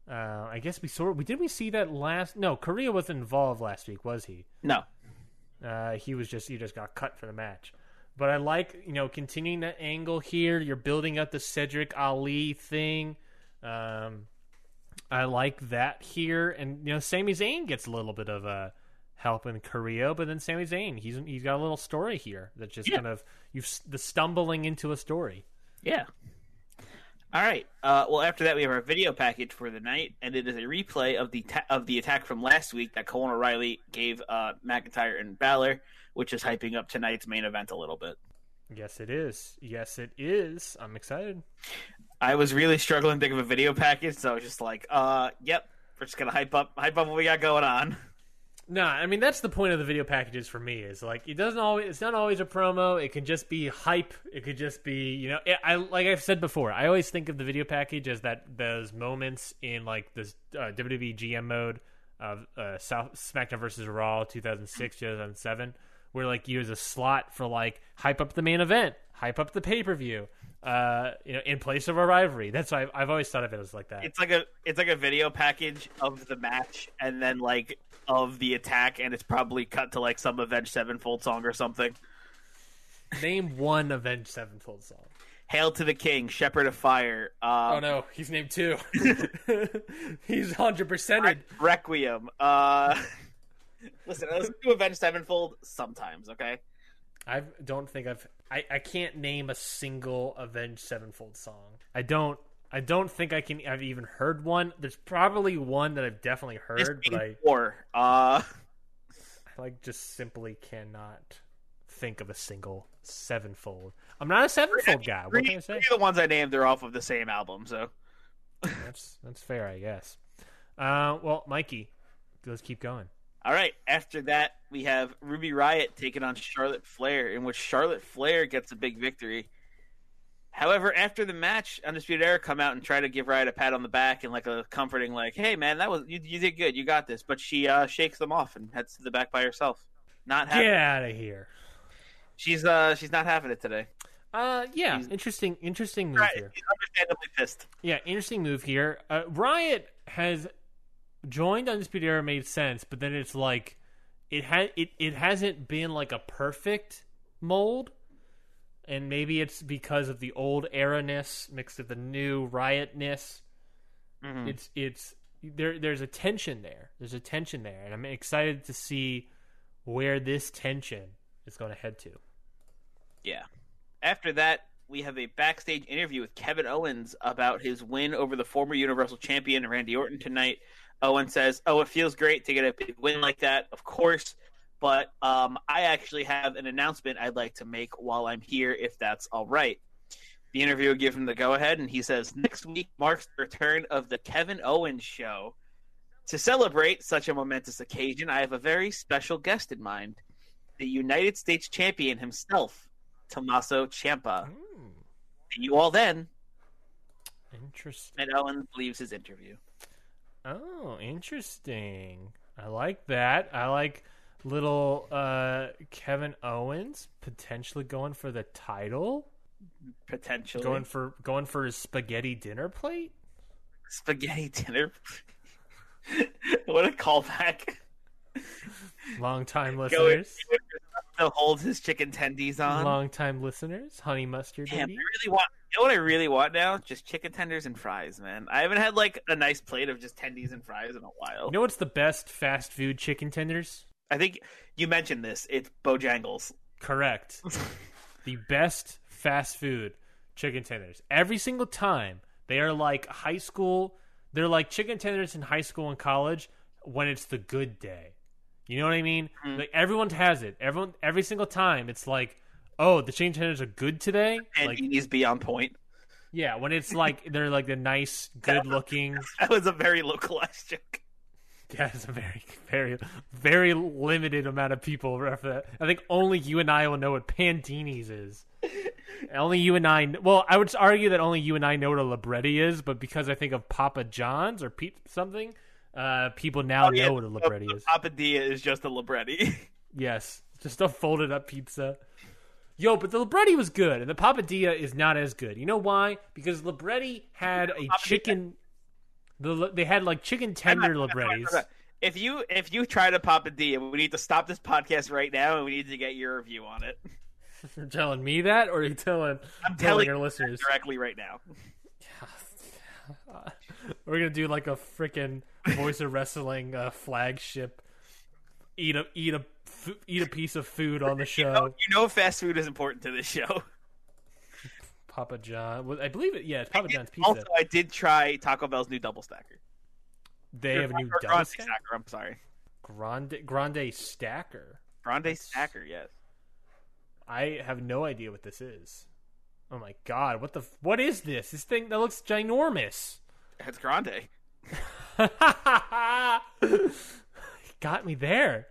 Uh, I guess we saw. We did we see that last? No, Carrillo wasn't involved last week, was he? No, Uh, he was just he just got cut for the match. But I like you know continuing that angle here. You're building up the Cedric Ali thing. Um, I like that here, and you know Sami Zayn gets a little bit of a help in Carrillo, but then Sami Zayn he's he's got a little story here that's just Yeah. kind of you've the stumbling into a story. Yeah. All right. Uh, well, after that, we have our video package for the night, and it is a replay of the ta- of the attack from last week that Cole O'Reilly gave uh, McIntyre and Balor, which is hyping up tonight's main event a little bit. Yes, it is. Yes, it is. I'm excited. I was really struggling to think of a video package, so I was just like, uh, "Yep, we're just gonna hype up hype up what we got going on." No, I mean that's the point of the video packages for me. Is like it doesn't always. It's not always a promo. It can just be hype. It could just be you know. It, I like I've said before. I always think of the video package as that those moments in like this uh, WWE GM mode of uh, South SmackDown versus Raw 2006 2007, where like you use a slot for like hype up the main event, hype up the pay per view. Uh, you know, in place of a rivalry. That's why I've, I've always thought of it as like that. It's like a it's like a video package of the match, and then like of the attack, and it's probably cut to like some Avenged Sevenfold song or something. Name one Avenged Sevenfold song. Hail to the King, Shepherd of Fire. Uh, Oh no, he's named two. he's hundred percented. Requiem. Uh, listen, I listen to Avenged Sevenfold sometimes. Okay, I don't think I've. I, I can't name a single Avenged Sevenfold song. I don't. I don't think I can. I've even heard one. There's probably one that I've definitely heard, but I, four. Uh, I like just simply cannot think of a single Sevenfold. I'm not a Sevenfold guy. What three, can I say? the ones I named are off of the same album. So That's that's fair, I guess. Uh, well, Mikey, let's keep going. All right. After that, we have Ruby Riot taking on Charlotte Flair, in which Charlotte Flair gets a big victory. However, after the match, Undisputed Era come out and try to give Riot a pat on the back and like a comforting, like, "Hey, man, that was you, you did good, you got this." But she uh, shakes them off and heads to the back by herself. Not having, Get out of here. she's uh she's not having it today. Uh, yeah, He's- interesting, interesting move Right, here. she's understandably pissed. Yeah, interesting move here. Uh, Riot has joined Undisputed Era made sense, but then it's like it had it, it hasn't been like a perfect mold, and maybe it's because of the old era ness mixed with the new riotness. Mhm. It's it's there. There's a tension there. There's a tension there, and I'm excited to see where this tension is going to head to. Yeah. After that, we have a backstage interview with Kevin Owens about his win over the former Universal Champion Randy Orton tonight. Owen says, "Oh, it feels great to get a big win like that, of course, but um, I actually have an announcement I'd like to make while I'm here, if that's all right." The interviewer gives him the go-ahead, and he says, "Next week marks the return of the Kevin Owens Show. To celebrate such a momentous occasion, I have a very special guest in mind: the United States Champion himself." Tommaso Ciampa. See you all then. Interesting. And Owen leaves his interview. Oh, interesting. I like that. I like little uh, Kevin Owens potentially going for the title, Potentially. going for going for his spaghetti dinner plate. spaghetti dinner. what a callback. Long time Going listeners, to hold his chicken tendies on. long time listeners, honey mustard Damn, I really want. You know what I really want now? Just chicken tenders and fries, man. I haven't had like a nice plate of just tendies and fries in a while. You know what's the best fast food chicken tenders? I think you mentioned this. It's Bojangles. Correct. the best fast food chicken tenders. Every single time they are like high school. They're like chicken tenders in high school and college, when it's the good day. You know what I mean? Mm. Like everyone has it. Everyone every single time it's like, oh, the chicken tenders are good today. And like he needs to be on point. yeah, when it's like they're like the nice, good looking. That was a very localized joke. Yeah, it's a very, very, very limited amount of people. ref that. I think only you and I will know what Pandini's is. only you and I. Well, I would argue that only you and I know what a Libretti is, but because I think of Papa John's or Pete something, uh, people now Oh, yeah, know what a Libretti is. Papadilla is just a Libretti. Yes, just a folded up pizza. Yo, but the Libretti was good, and the Papadilla is not as good. You know why? Because Libretti had a chicken. The, they had like chicken tender Librettis. If you if you try to Papadilla, we need to stop this podcast right now, and we need to get your review on it You're telling me that, or are you telling, I'm telling our listeners? directly right now. We're gonna do like a freaking voice of wrestling uh, flagship. Eat a eat a eat a piece of food on the show. you know, fast food is important to this show. Papa John, I believe it. Yeah, it's Papa John's pizza. Also, I did try Taco Bell's new double stacker. they have a new double grande stack? stacker. I'm sorry, grande grande stacker. grande stacker. Yes. I have no idea what this is. Oh my god, what the what is this? This thing that looks ginormous. It's grande. Got me there.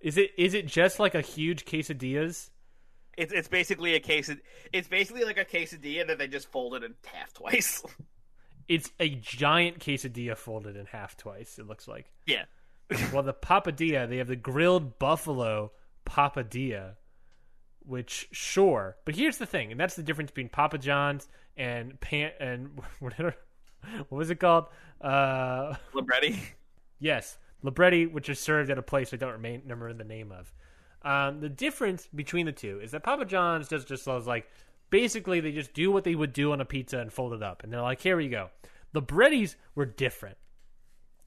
Is it is it just like a huge quesadillas? It's it's basically a case. It's basically like a quesadilla that they just folded in half twice. It's a giant quesadilla folded in half twice. It looks like. yeah. Well, the papadilla, they have the grilled buffalo papadilla, which sure, but here's the thing, and that's the difference between Papa John's and pan and what was it called? Uh, Libretti. yes, libretti, which is served at a place I don't remain, remember the name of. Um, the difference between the two is that Papa John's does just like basically they just do what they would do on a pizza and fold it up, and they're like, here we go. The Librettis were different.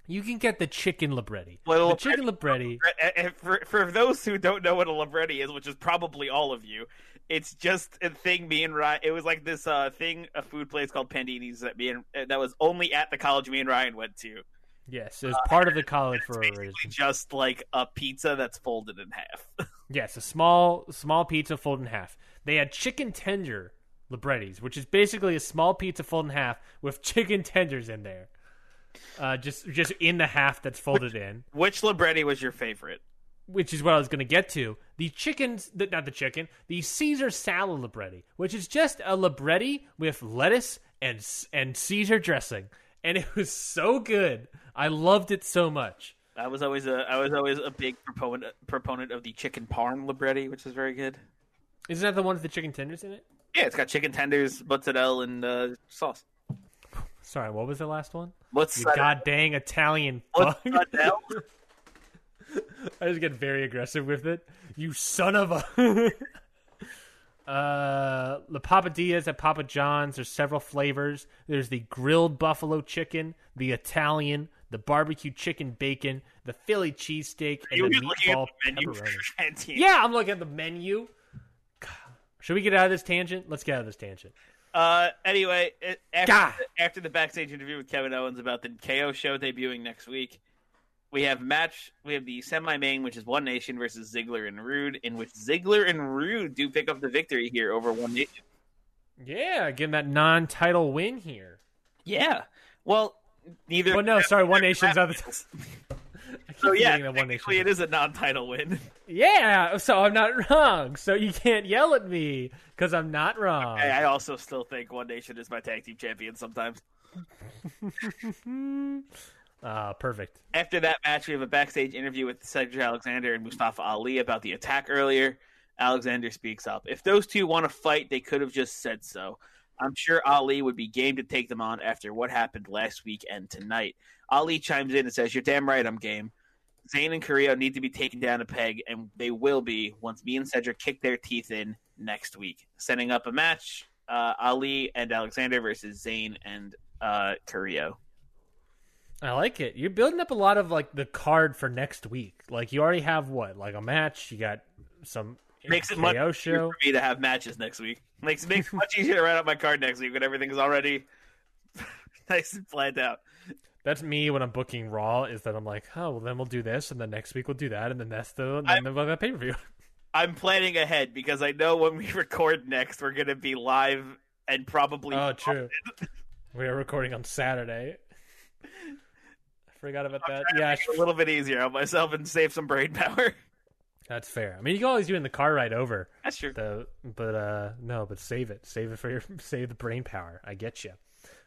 You can get the chicken libretti. Well, the chicken libretti. For for those who don't know what a Libretti is, which is probably all of you, it's just a thing. Me and Ryan. It was like this uh, thing, a food place called Pandini's that me and that was only at the college me and Ryan went to. Yes, it was part of the college for a reason. just like a pizza that's folded in half. Yes, a small small pizza folded in half. They had chicken tender librettis, which is basically a small pizza folded in half with chicken tenders in there. Uh, just just in the half that's folded in, Which Libretti was your favorite? Which is what I was going to get to. The chickens, the, not the chicken, the Caesar salad libretti, which is just a libretti with lettuce and and Caesar dressing, and it was so good. I loved it so much. I was always a I was always a big proponent proponent of the chicken parm Libretti, which is very good. Isn't that the one with the chicken tenders in it? Yeah, it's got chicken tenders, mozzarella, and uh, sauce. Sorry, what was the last one? What's You god dang Italian fuck. I just get very aggressive with it. You son of a. uh, the papadillas at Papa John's. There's several flavors. There's the grilled buffalo chicken, the Italian, the barbecue chicken bacon, the Philly cheesesteak, You and the meatball the menu pepperoni. Yeah, I'm looking at the menu. God. Should we get out of this tangent? Let's get out of this tangent. Uh, anyway, after, the, after the backstage interview with Kevin Owens about the KO show debuting next week, we have match. We have the semi-main, which is One Nation versus Ziggler and Rude, in which Ziggler and Rude do pick up the victory here over One Nation. Yeah, getting that non-title win here. Yeah. Well, neither. Well, no, sorry, One Nation's other. So yeah, forgetting that One technically it is a non-title win. Yeah, so I'm not wrong. So you can't yell at me because I'm not wrong. I I also still think One Nation is my tag team champion sometimes. Ah, perfect. After that match, we have a backstage interview with Cedric Alexander and Mustafa Ali about the attack earlier. Alexander speaks up. If those two want to fight, they could have just said so. I'm sure Ali would be game to take them on after what happened last week and tonight. Ali chimes in and says, You're damn right, I'm game. Zayn and Carrillo need to be taken down a peg, and they will be once me and Cedric kick their teeth in next week. Setting up a match uh, Ali and Alexander versus Zayn and uh, Carrillo. I like it. You're building up a lot of like the card for next week. Like you already have what, like a match. You got some makes it KO much easier show. for me to have matches next week. Makes makes it much easier to write out my card next week when everything's already nice and planned out. That's me when I'm booking Raw. Is that I'm like, oh well, then we'll do this, and then next week we'll do that, and then that's the then we'll have pay per view. I'm planning ahead because I know when we record next, we're gonna be live and probably. Oh, true. we are recording on Saturday. Forgot about that. Yeah, a little bit easier on myself and save some brain power. that's fair. I mean, you can always do it in the car ride over. That's true. The, but uh no, but save it. Save it for your save the brain power. I get you.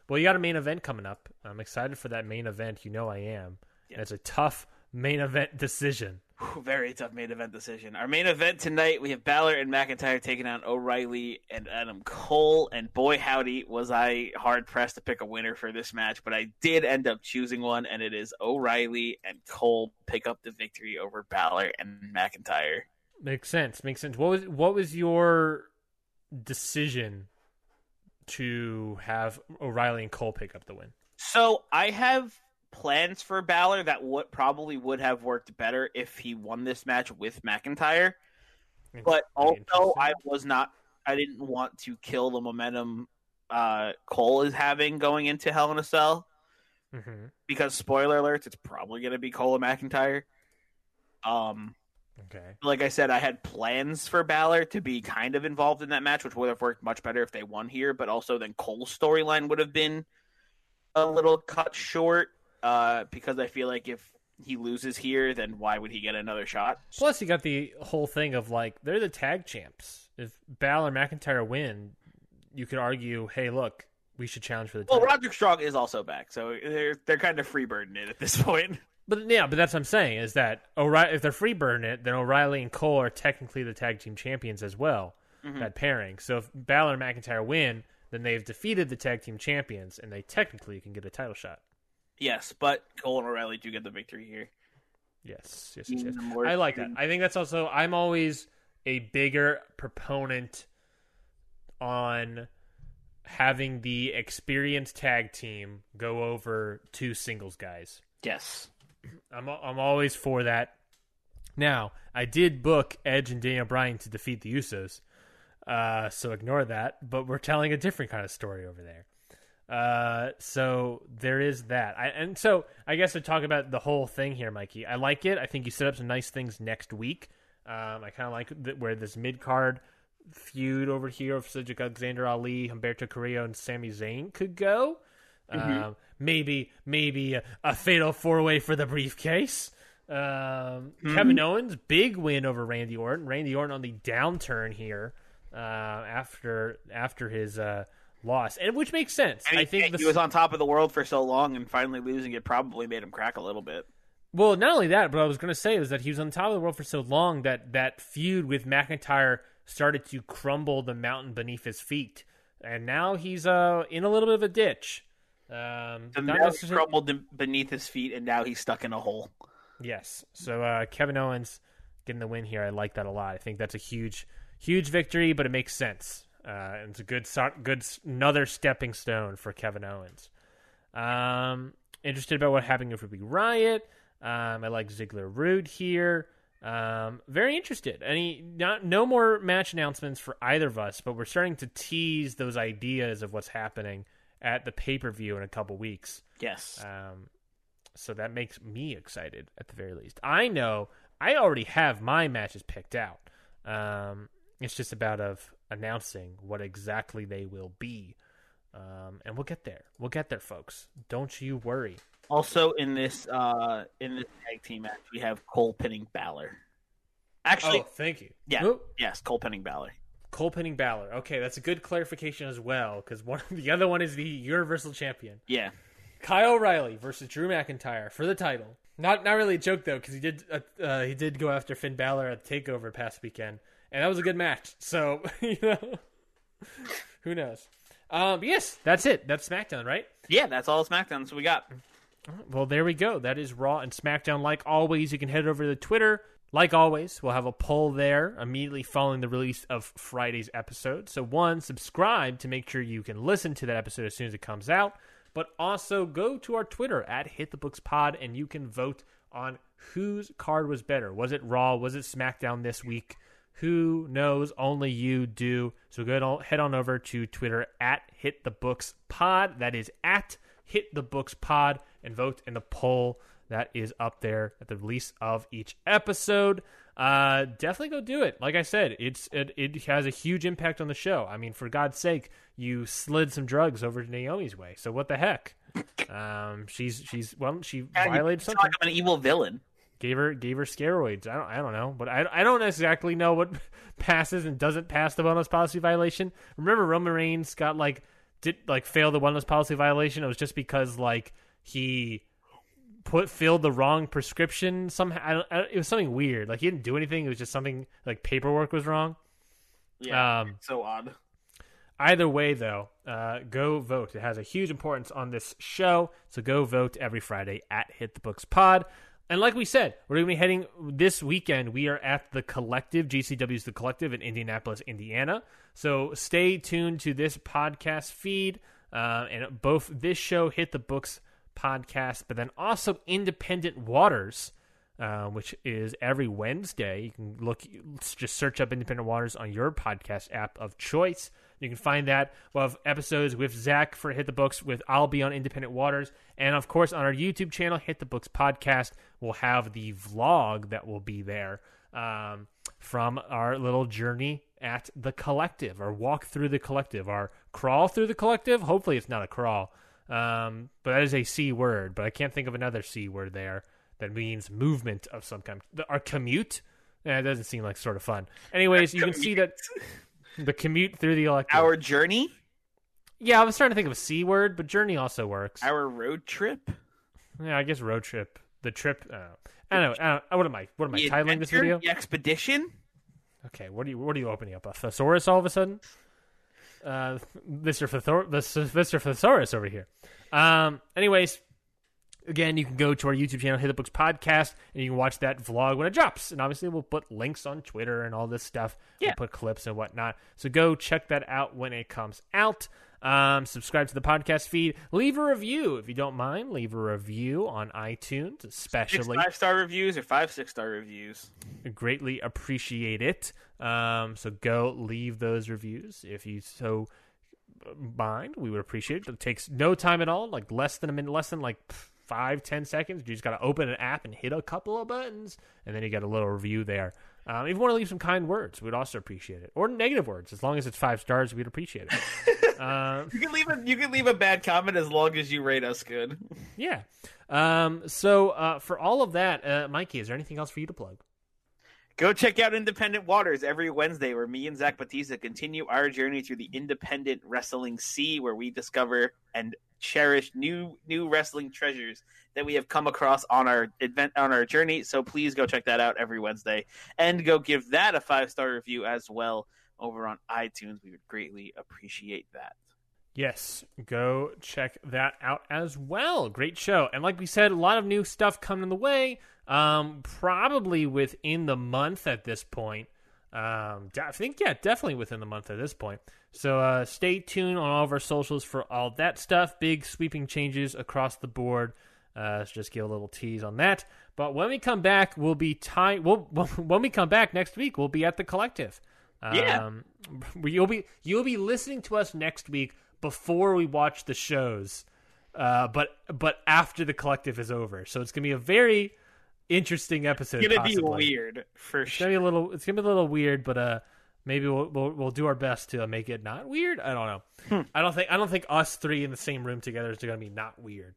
Well, you got a main event coming up. I'm excited for that main event. You know I am. And it's a tough main event decision. Whew, Very tough main event decision. Our main event tonight, we have Balor and McIntyre taking on O'Reilly and Adam Cole. And boy, howdy, was I hard pressed to pick a winner for this match, but I did end up choosing one, and it is O'Reilly and Cole pick up the victory over Balor and McIntyre. Makes sense. Makes sense. What was what was your decision to have O'Reilly and Cole pick up the win? So I have plans for Balor that would probably would have worked better if he won this match with McIntyre. But also, I was not. I didn't want to kill the momentum uh, Cole is having going into Hell in a Cell Mhm. because spoiler alerts, it's probably going to be Cole and McIntyre. Um, Okay. like I said, I had plans for Balor to be kind of involved in that match, which would have worked much better if they won here. But also, then Cole's storyline would have been a little cut short uh, because I feel like if he loses here, then why would he get another shot? Plus, you got the whole thing of like they're the tag champs. If Balor and McIntyre win, you could argue, hey, look, we should challenge for the Well, title. Roderick Strong is also back, so they're they're kind of freebirding it at this point. But yeah, but that's what I'm saying is that O'Reilly, if they're freebirding it, then O'Reilly and Cole are technically the tag team champions as well. That pairing. So if Balor and McIntyre win, then they've defeated the tag team champions, and they technically can get a title shot. Yes, but Cole and O'Reilly do get the victory here. Yes, yes, yes. yes. I like that. I think that's also. I'm always a bigger proponent on having the experienced tag team go over two singles guys. Yes. I'm I'm always for that. Now, I did book Edge and Daniel Bryan to defeat the Usos, uh, so ignore that. But we're telling a different kind of story over there. Uh, so there is that. I, and so I guess to talk about the whole thing here, Mikey, I like it. I think you set up some nice things next week. Um, I kind of like th- where this mid card feud over here of Cedric Alexander Ali, Humberto Carrillo, and Sami Zayn could go. Um, maybe maybe a, a fatal four way for the briefcase. Um, Kevin Owens big win over Randy Orton. Randy Orton on the downturn here uh, after after his uh, loss, and which makes sense. And I he, think the, he was on top of the world for so long, and finally losing it probably made him crack a little bit. Well, not only that, but I was going to say is that he was on top of the world for so long that that feud with McIntyre started to crumble the mountain beneath his feet, and now he's uh in a little bit of a ditch. Um, The mountain necessarily- crumbled beneath his feet, and now he's stuck in a hole. Yes. So uh, Kevin Owens getting the win here. I like that a lot. I think that's a huge, huge victory, but it makes sense. Uh, and it's a good, good another stepping stone for Kevin Owens. Um, interested about what happened with Ruby Riot. Um, I like Ziggler Rude here. Um, very interested. Any not no more match announcements for either of us, but we're starting to tease those ideas of what's happening at the pay per view in a couple weeks. Yes. Um, so that makes me excited at the very least. I know I already have my matches picked out. Um, it's just about of announcing what exactly they will be, um, and we'll get there. We'll get there, folks. Don't you worry. Also, in this uh, in this tag team match, we have Cole pinning Balor. Actually, oh, thank you. yeah, yes, Cole pinning Balor. Cole pinning Balor. Okay, that's a good clarification as well, because one the other one is the Universal Champion. Yeah, Kyle O'Reilly versus Drew McIntyre for the title. Not not really a joke though, because he did uh, uh, he did go after Finn Balor at the Takeover past weekend, and that was a good match. So you know, who knows? Um, yes, that's it. That's SmackDown, right? yeah, that's all SmackDown. So we got. Well, there we go. That is Raw and SmackDown. Like always, you can head over to Twitter. Like always, we'll have a poll there immediately following the release of Friday's episode. So, one, subscribe to make sure you can listen to that episode as soon as it comes out. But also go to our Twitter at Hit the Books Pod and you can vote on whose card was better. Was it Raw? Was it SmackDown this week? Who knows? Only you do. So go head on over to Twitter at Hit the Books Pod. That is at Hit the Books Pod, and vote in the poll that is up there at the release of each episode. Uh, definitely go do it. Like I said, it's it, it has a huge impact on the show. I mean, for God's sake, you slid some drugs over to Naomi's way. So what the heck? Um, she's she's well, she you violated talk something. about an evil villain. Gave her gave her steroids. I don't I don't know, but I I don't exactly know what passes and doesn't pass the wellness policy violation. Remember, Roman Reigns got like did like fail the wellness policy violation. It was just because like he put filled the wrong prescription somehow. I don't, I don't- it was something weird. Like he didn't do anything. It was just something like paperwork was wrong. Yeah, Um, so odd. Either way, though, uh, go vote. It has a huge importance on this show, so go vote every Friday at Hit the Books Pod. And like we said, we're going to be heading this weekend. We are at the Collective, GCW's The Collective in Indianapolis, Indiana. So stay tuned to this podcast feed uh, and both this show, Hit the Books podcast, but then also Independent Waters uh, which is every Wednesday. You can look, just search up Independent Waters on your podcast app of choice. You can find that. We'll have episodes with Zach for Hit the Books, with I'll be on Independent Waters, and of course on our YouTube channel, Hit the Books Podcast, we'll have the vlog that will be there um, from our little journey at the collective, our walk through the collective, our crawl through the collective. Hopefully, it's not a crawl, um, but that is a C word. But I can't think of another C word there that means movement of some kind. Our commute, eh, it doesn't seem like sort of fun. Anyways, you can see that the commute through the electric. Our journey, yeah, I was trying to think of a C word, but journey also works. our road trip, yeah, I guess road trip. The trip. Uh, I don't know. I don't, uh, what am I? What am I the titling this video? the expedition. Okay, what are you? What are you opening up? A thesaurus all of a sudden? Uh, Mr. Is Mr. Thesaurus over here. Um. Anyways, again, you can go to our YouTube channel, Hit the Books Podcast, and you can watch that vlog when it drops. And obviously, we'll put links on Twitter and all this stuff. Yeah. We'll put clips and whatnot. So go check that out when it comes out. Um, subscribe to the podcast feed. Leave a review if you don't mind. Leave a review on iTunes, especially five star reviews or five six star reviews. greatly appreciate it. Um, so go leave those reviews if you so mind. We would appreciate it. It takes no time at all, like less than a minute, less than like five, ten seconds. You just got to open an app and hit a couple of buttons, and then you get a little review there. Um, if you want to leave some kind words, we'd also appreciate it, or negative words, as long as it's five stars, we'd appreciate it. um, You can leave a you can leave a bad comment as long as you rate us good. yeah. Um, so uh, for all of that, uh, Mikey, is there anything else for you to plug? Go check out Independent Waters every Wednesday, where me and Zach Batista continue our journey through the independent wrestling sea, where we discover and cherish new new wrestling treasures that we have come across on our event on our journey. So please go check that out every Wednesday, and go give that a five star review as well over on iTunes. We would greatly appreciate that. Yes, go check that out as well. Great show. And like we said, a lot of new stuff coming the way. Um, probably within the month at this point. Um, I think, yeah, definitely within the month at this point. So uh, stay tuned on all of our socials for all that stuff. Big sweeping changes across the board. Uh, let's just give a little tease on that. But when we come back, we'll be time. We'll, when we come back next week, we'll be at the collective. Yeah. Um, you'll be you'll be listening to us next week before we watch the shows, uh, but but after the collective is over. So it's gonna be a very interesting episode. It's gonna be weird for It's sure. gonna be a little. It's gonna be a little weird, but uh, maybe we'll we'll, we'll do our best to make it not weird. I don't know. Hmm. I don't think I don't think us three in the same room together is gonna be not weird.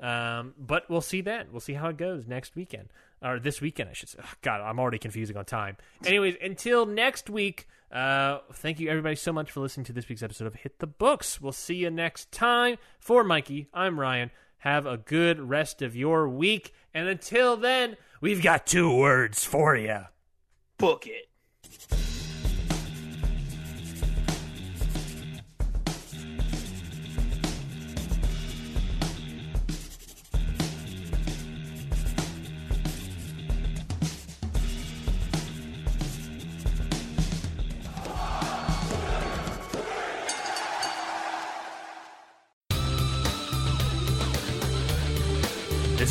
Um, but we'll see then. We'll see how it goes next weekend or this weekend, I should say. Ugh, God, I'm already confusing on time. Anyways, until next week. Uh, thank you everybody so much for listening to this week's episode of Hit the Books. We'll see you next time. For Mikey, I'm Ryan. Have a good rest of your week, and until then, we've got two words for you. Book it.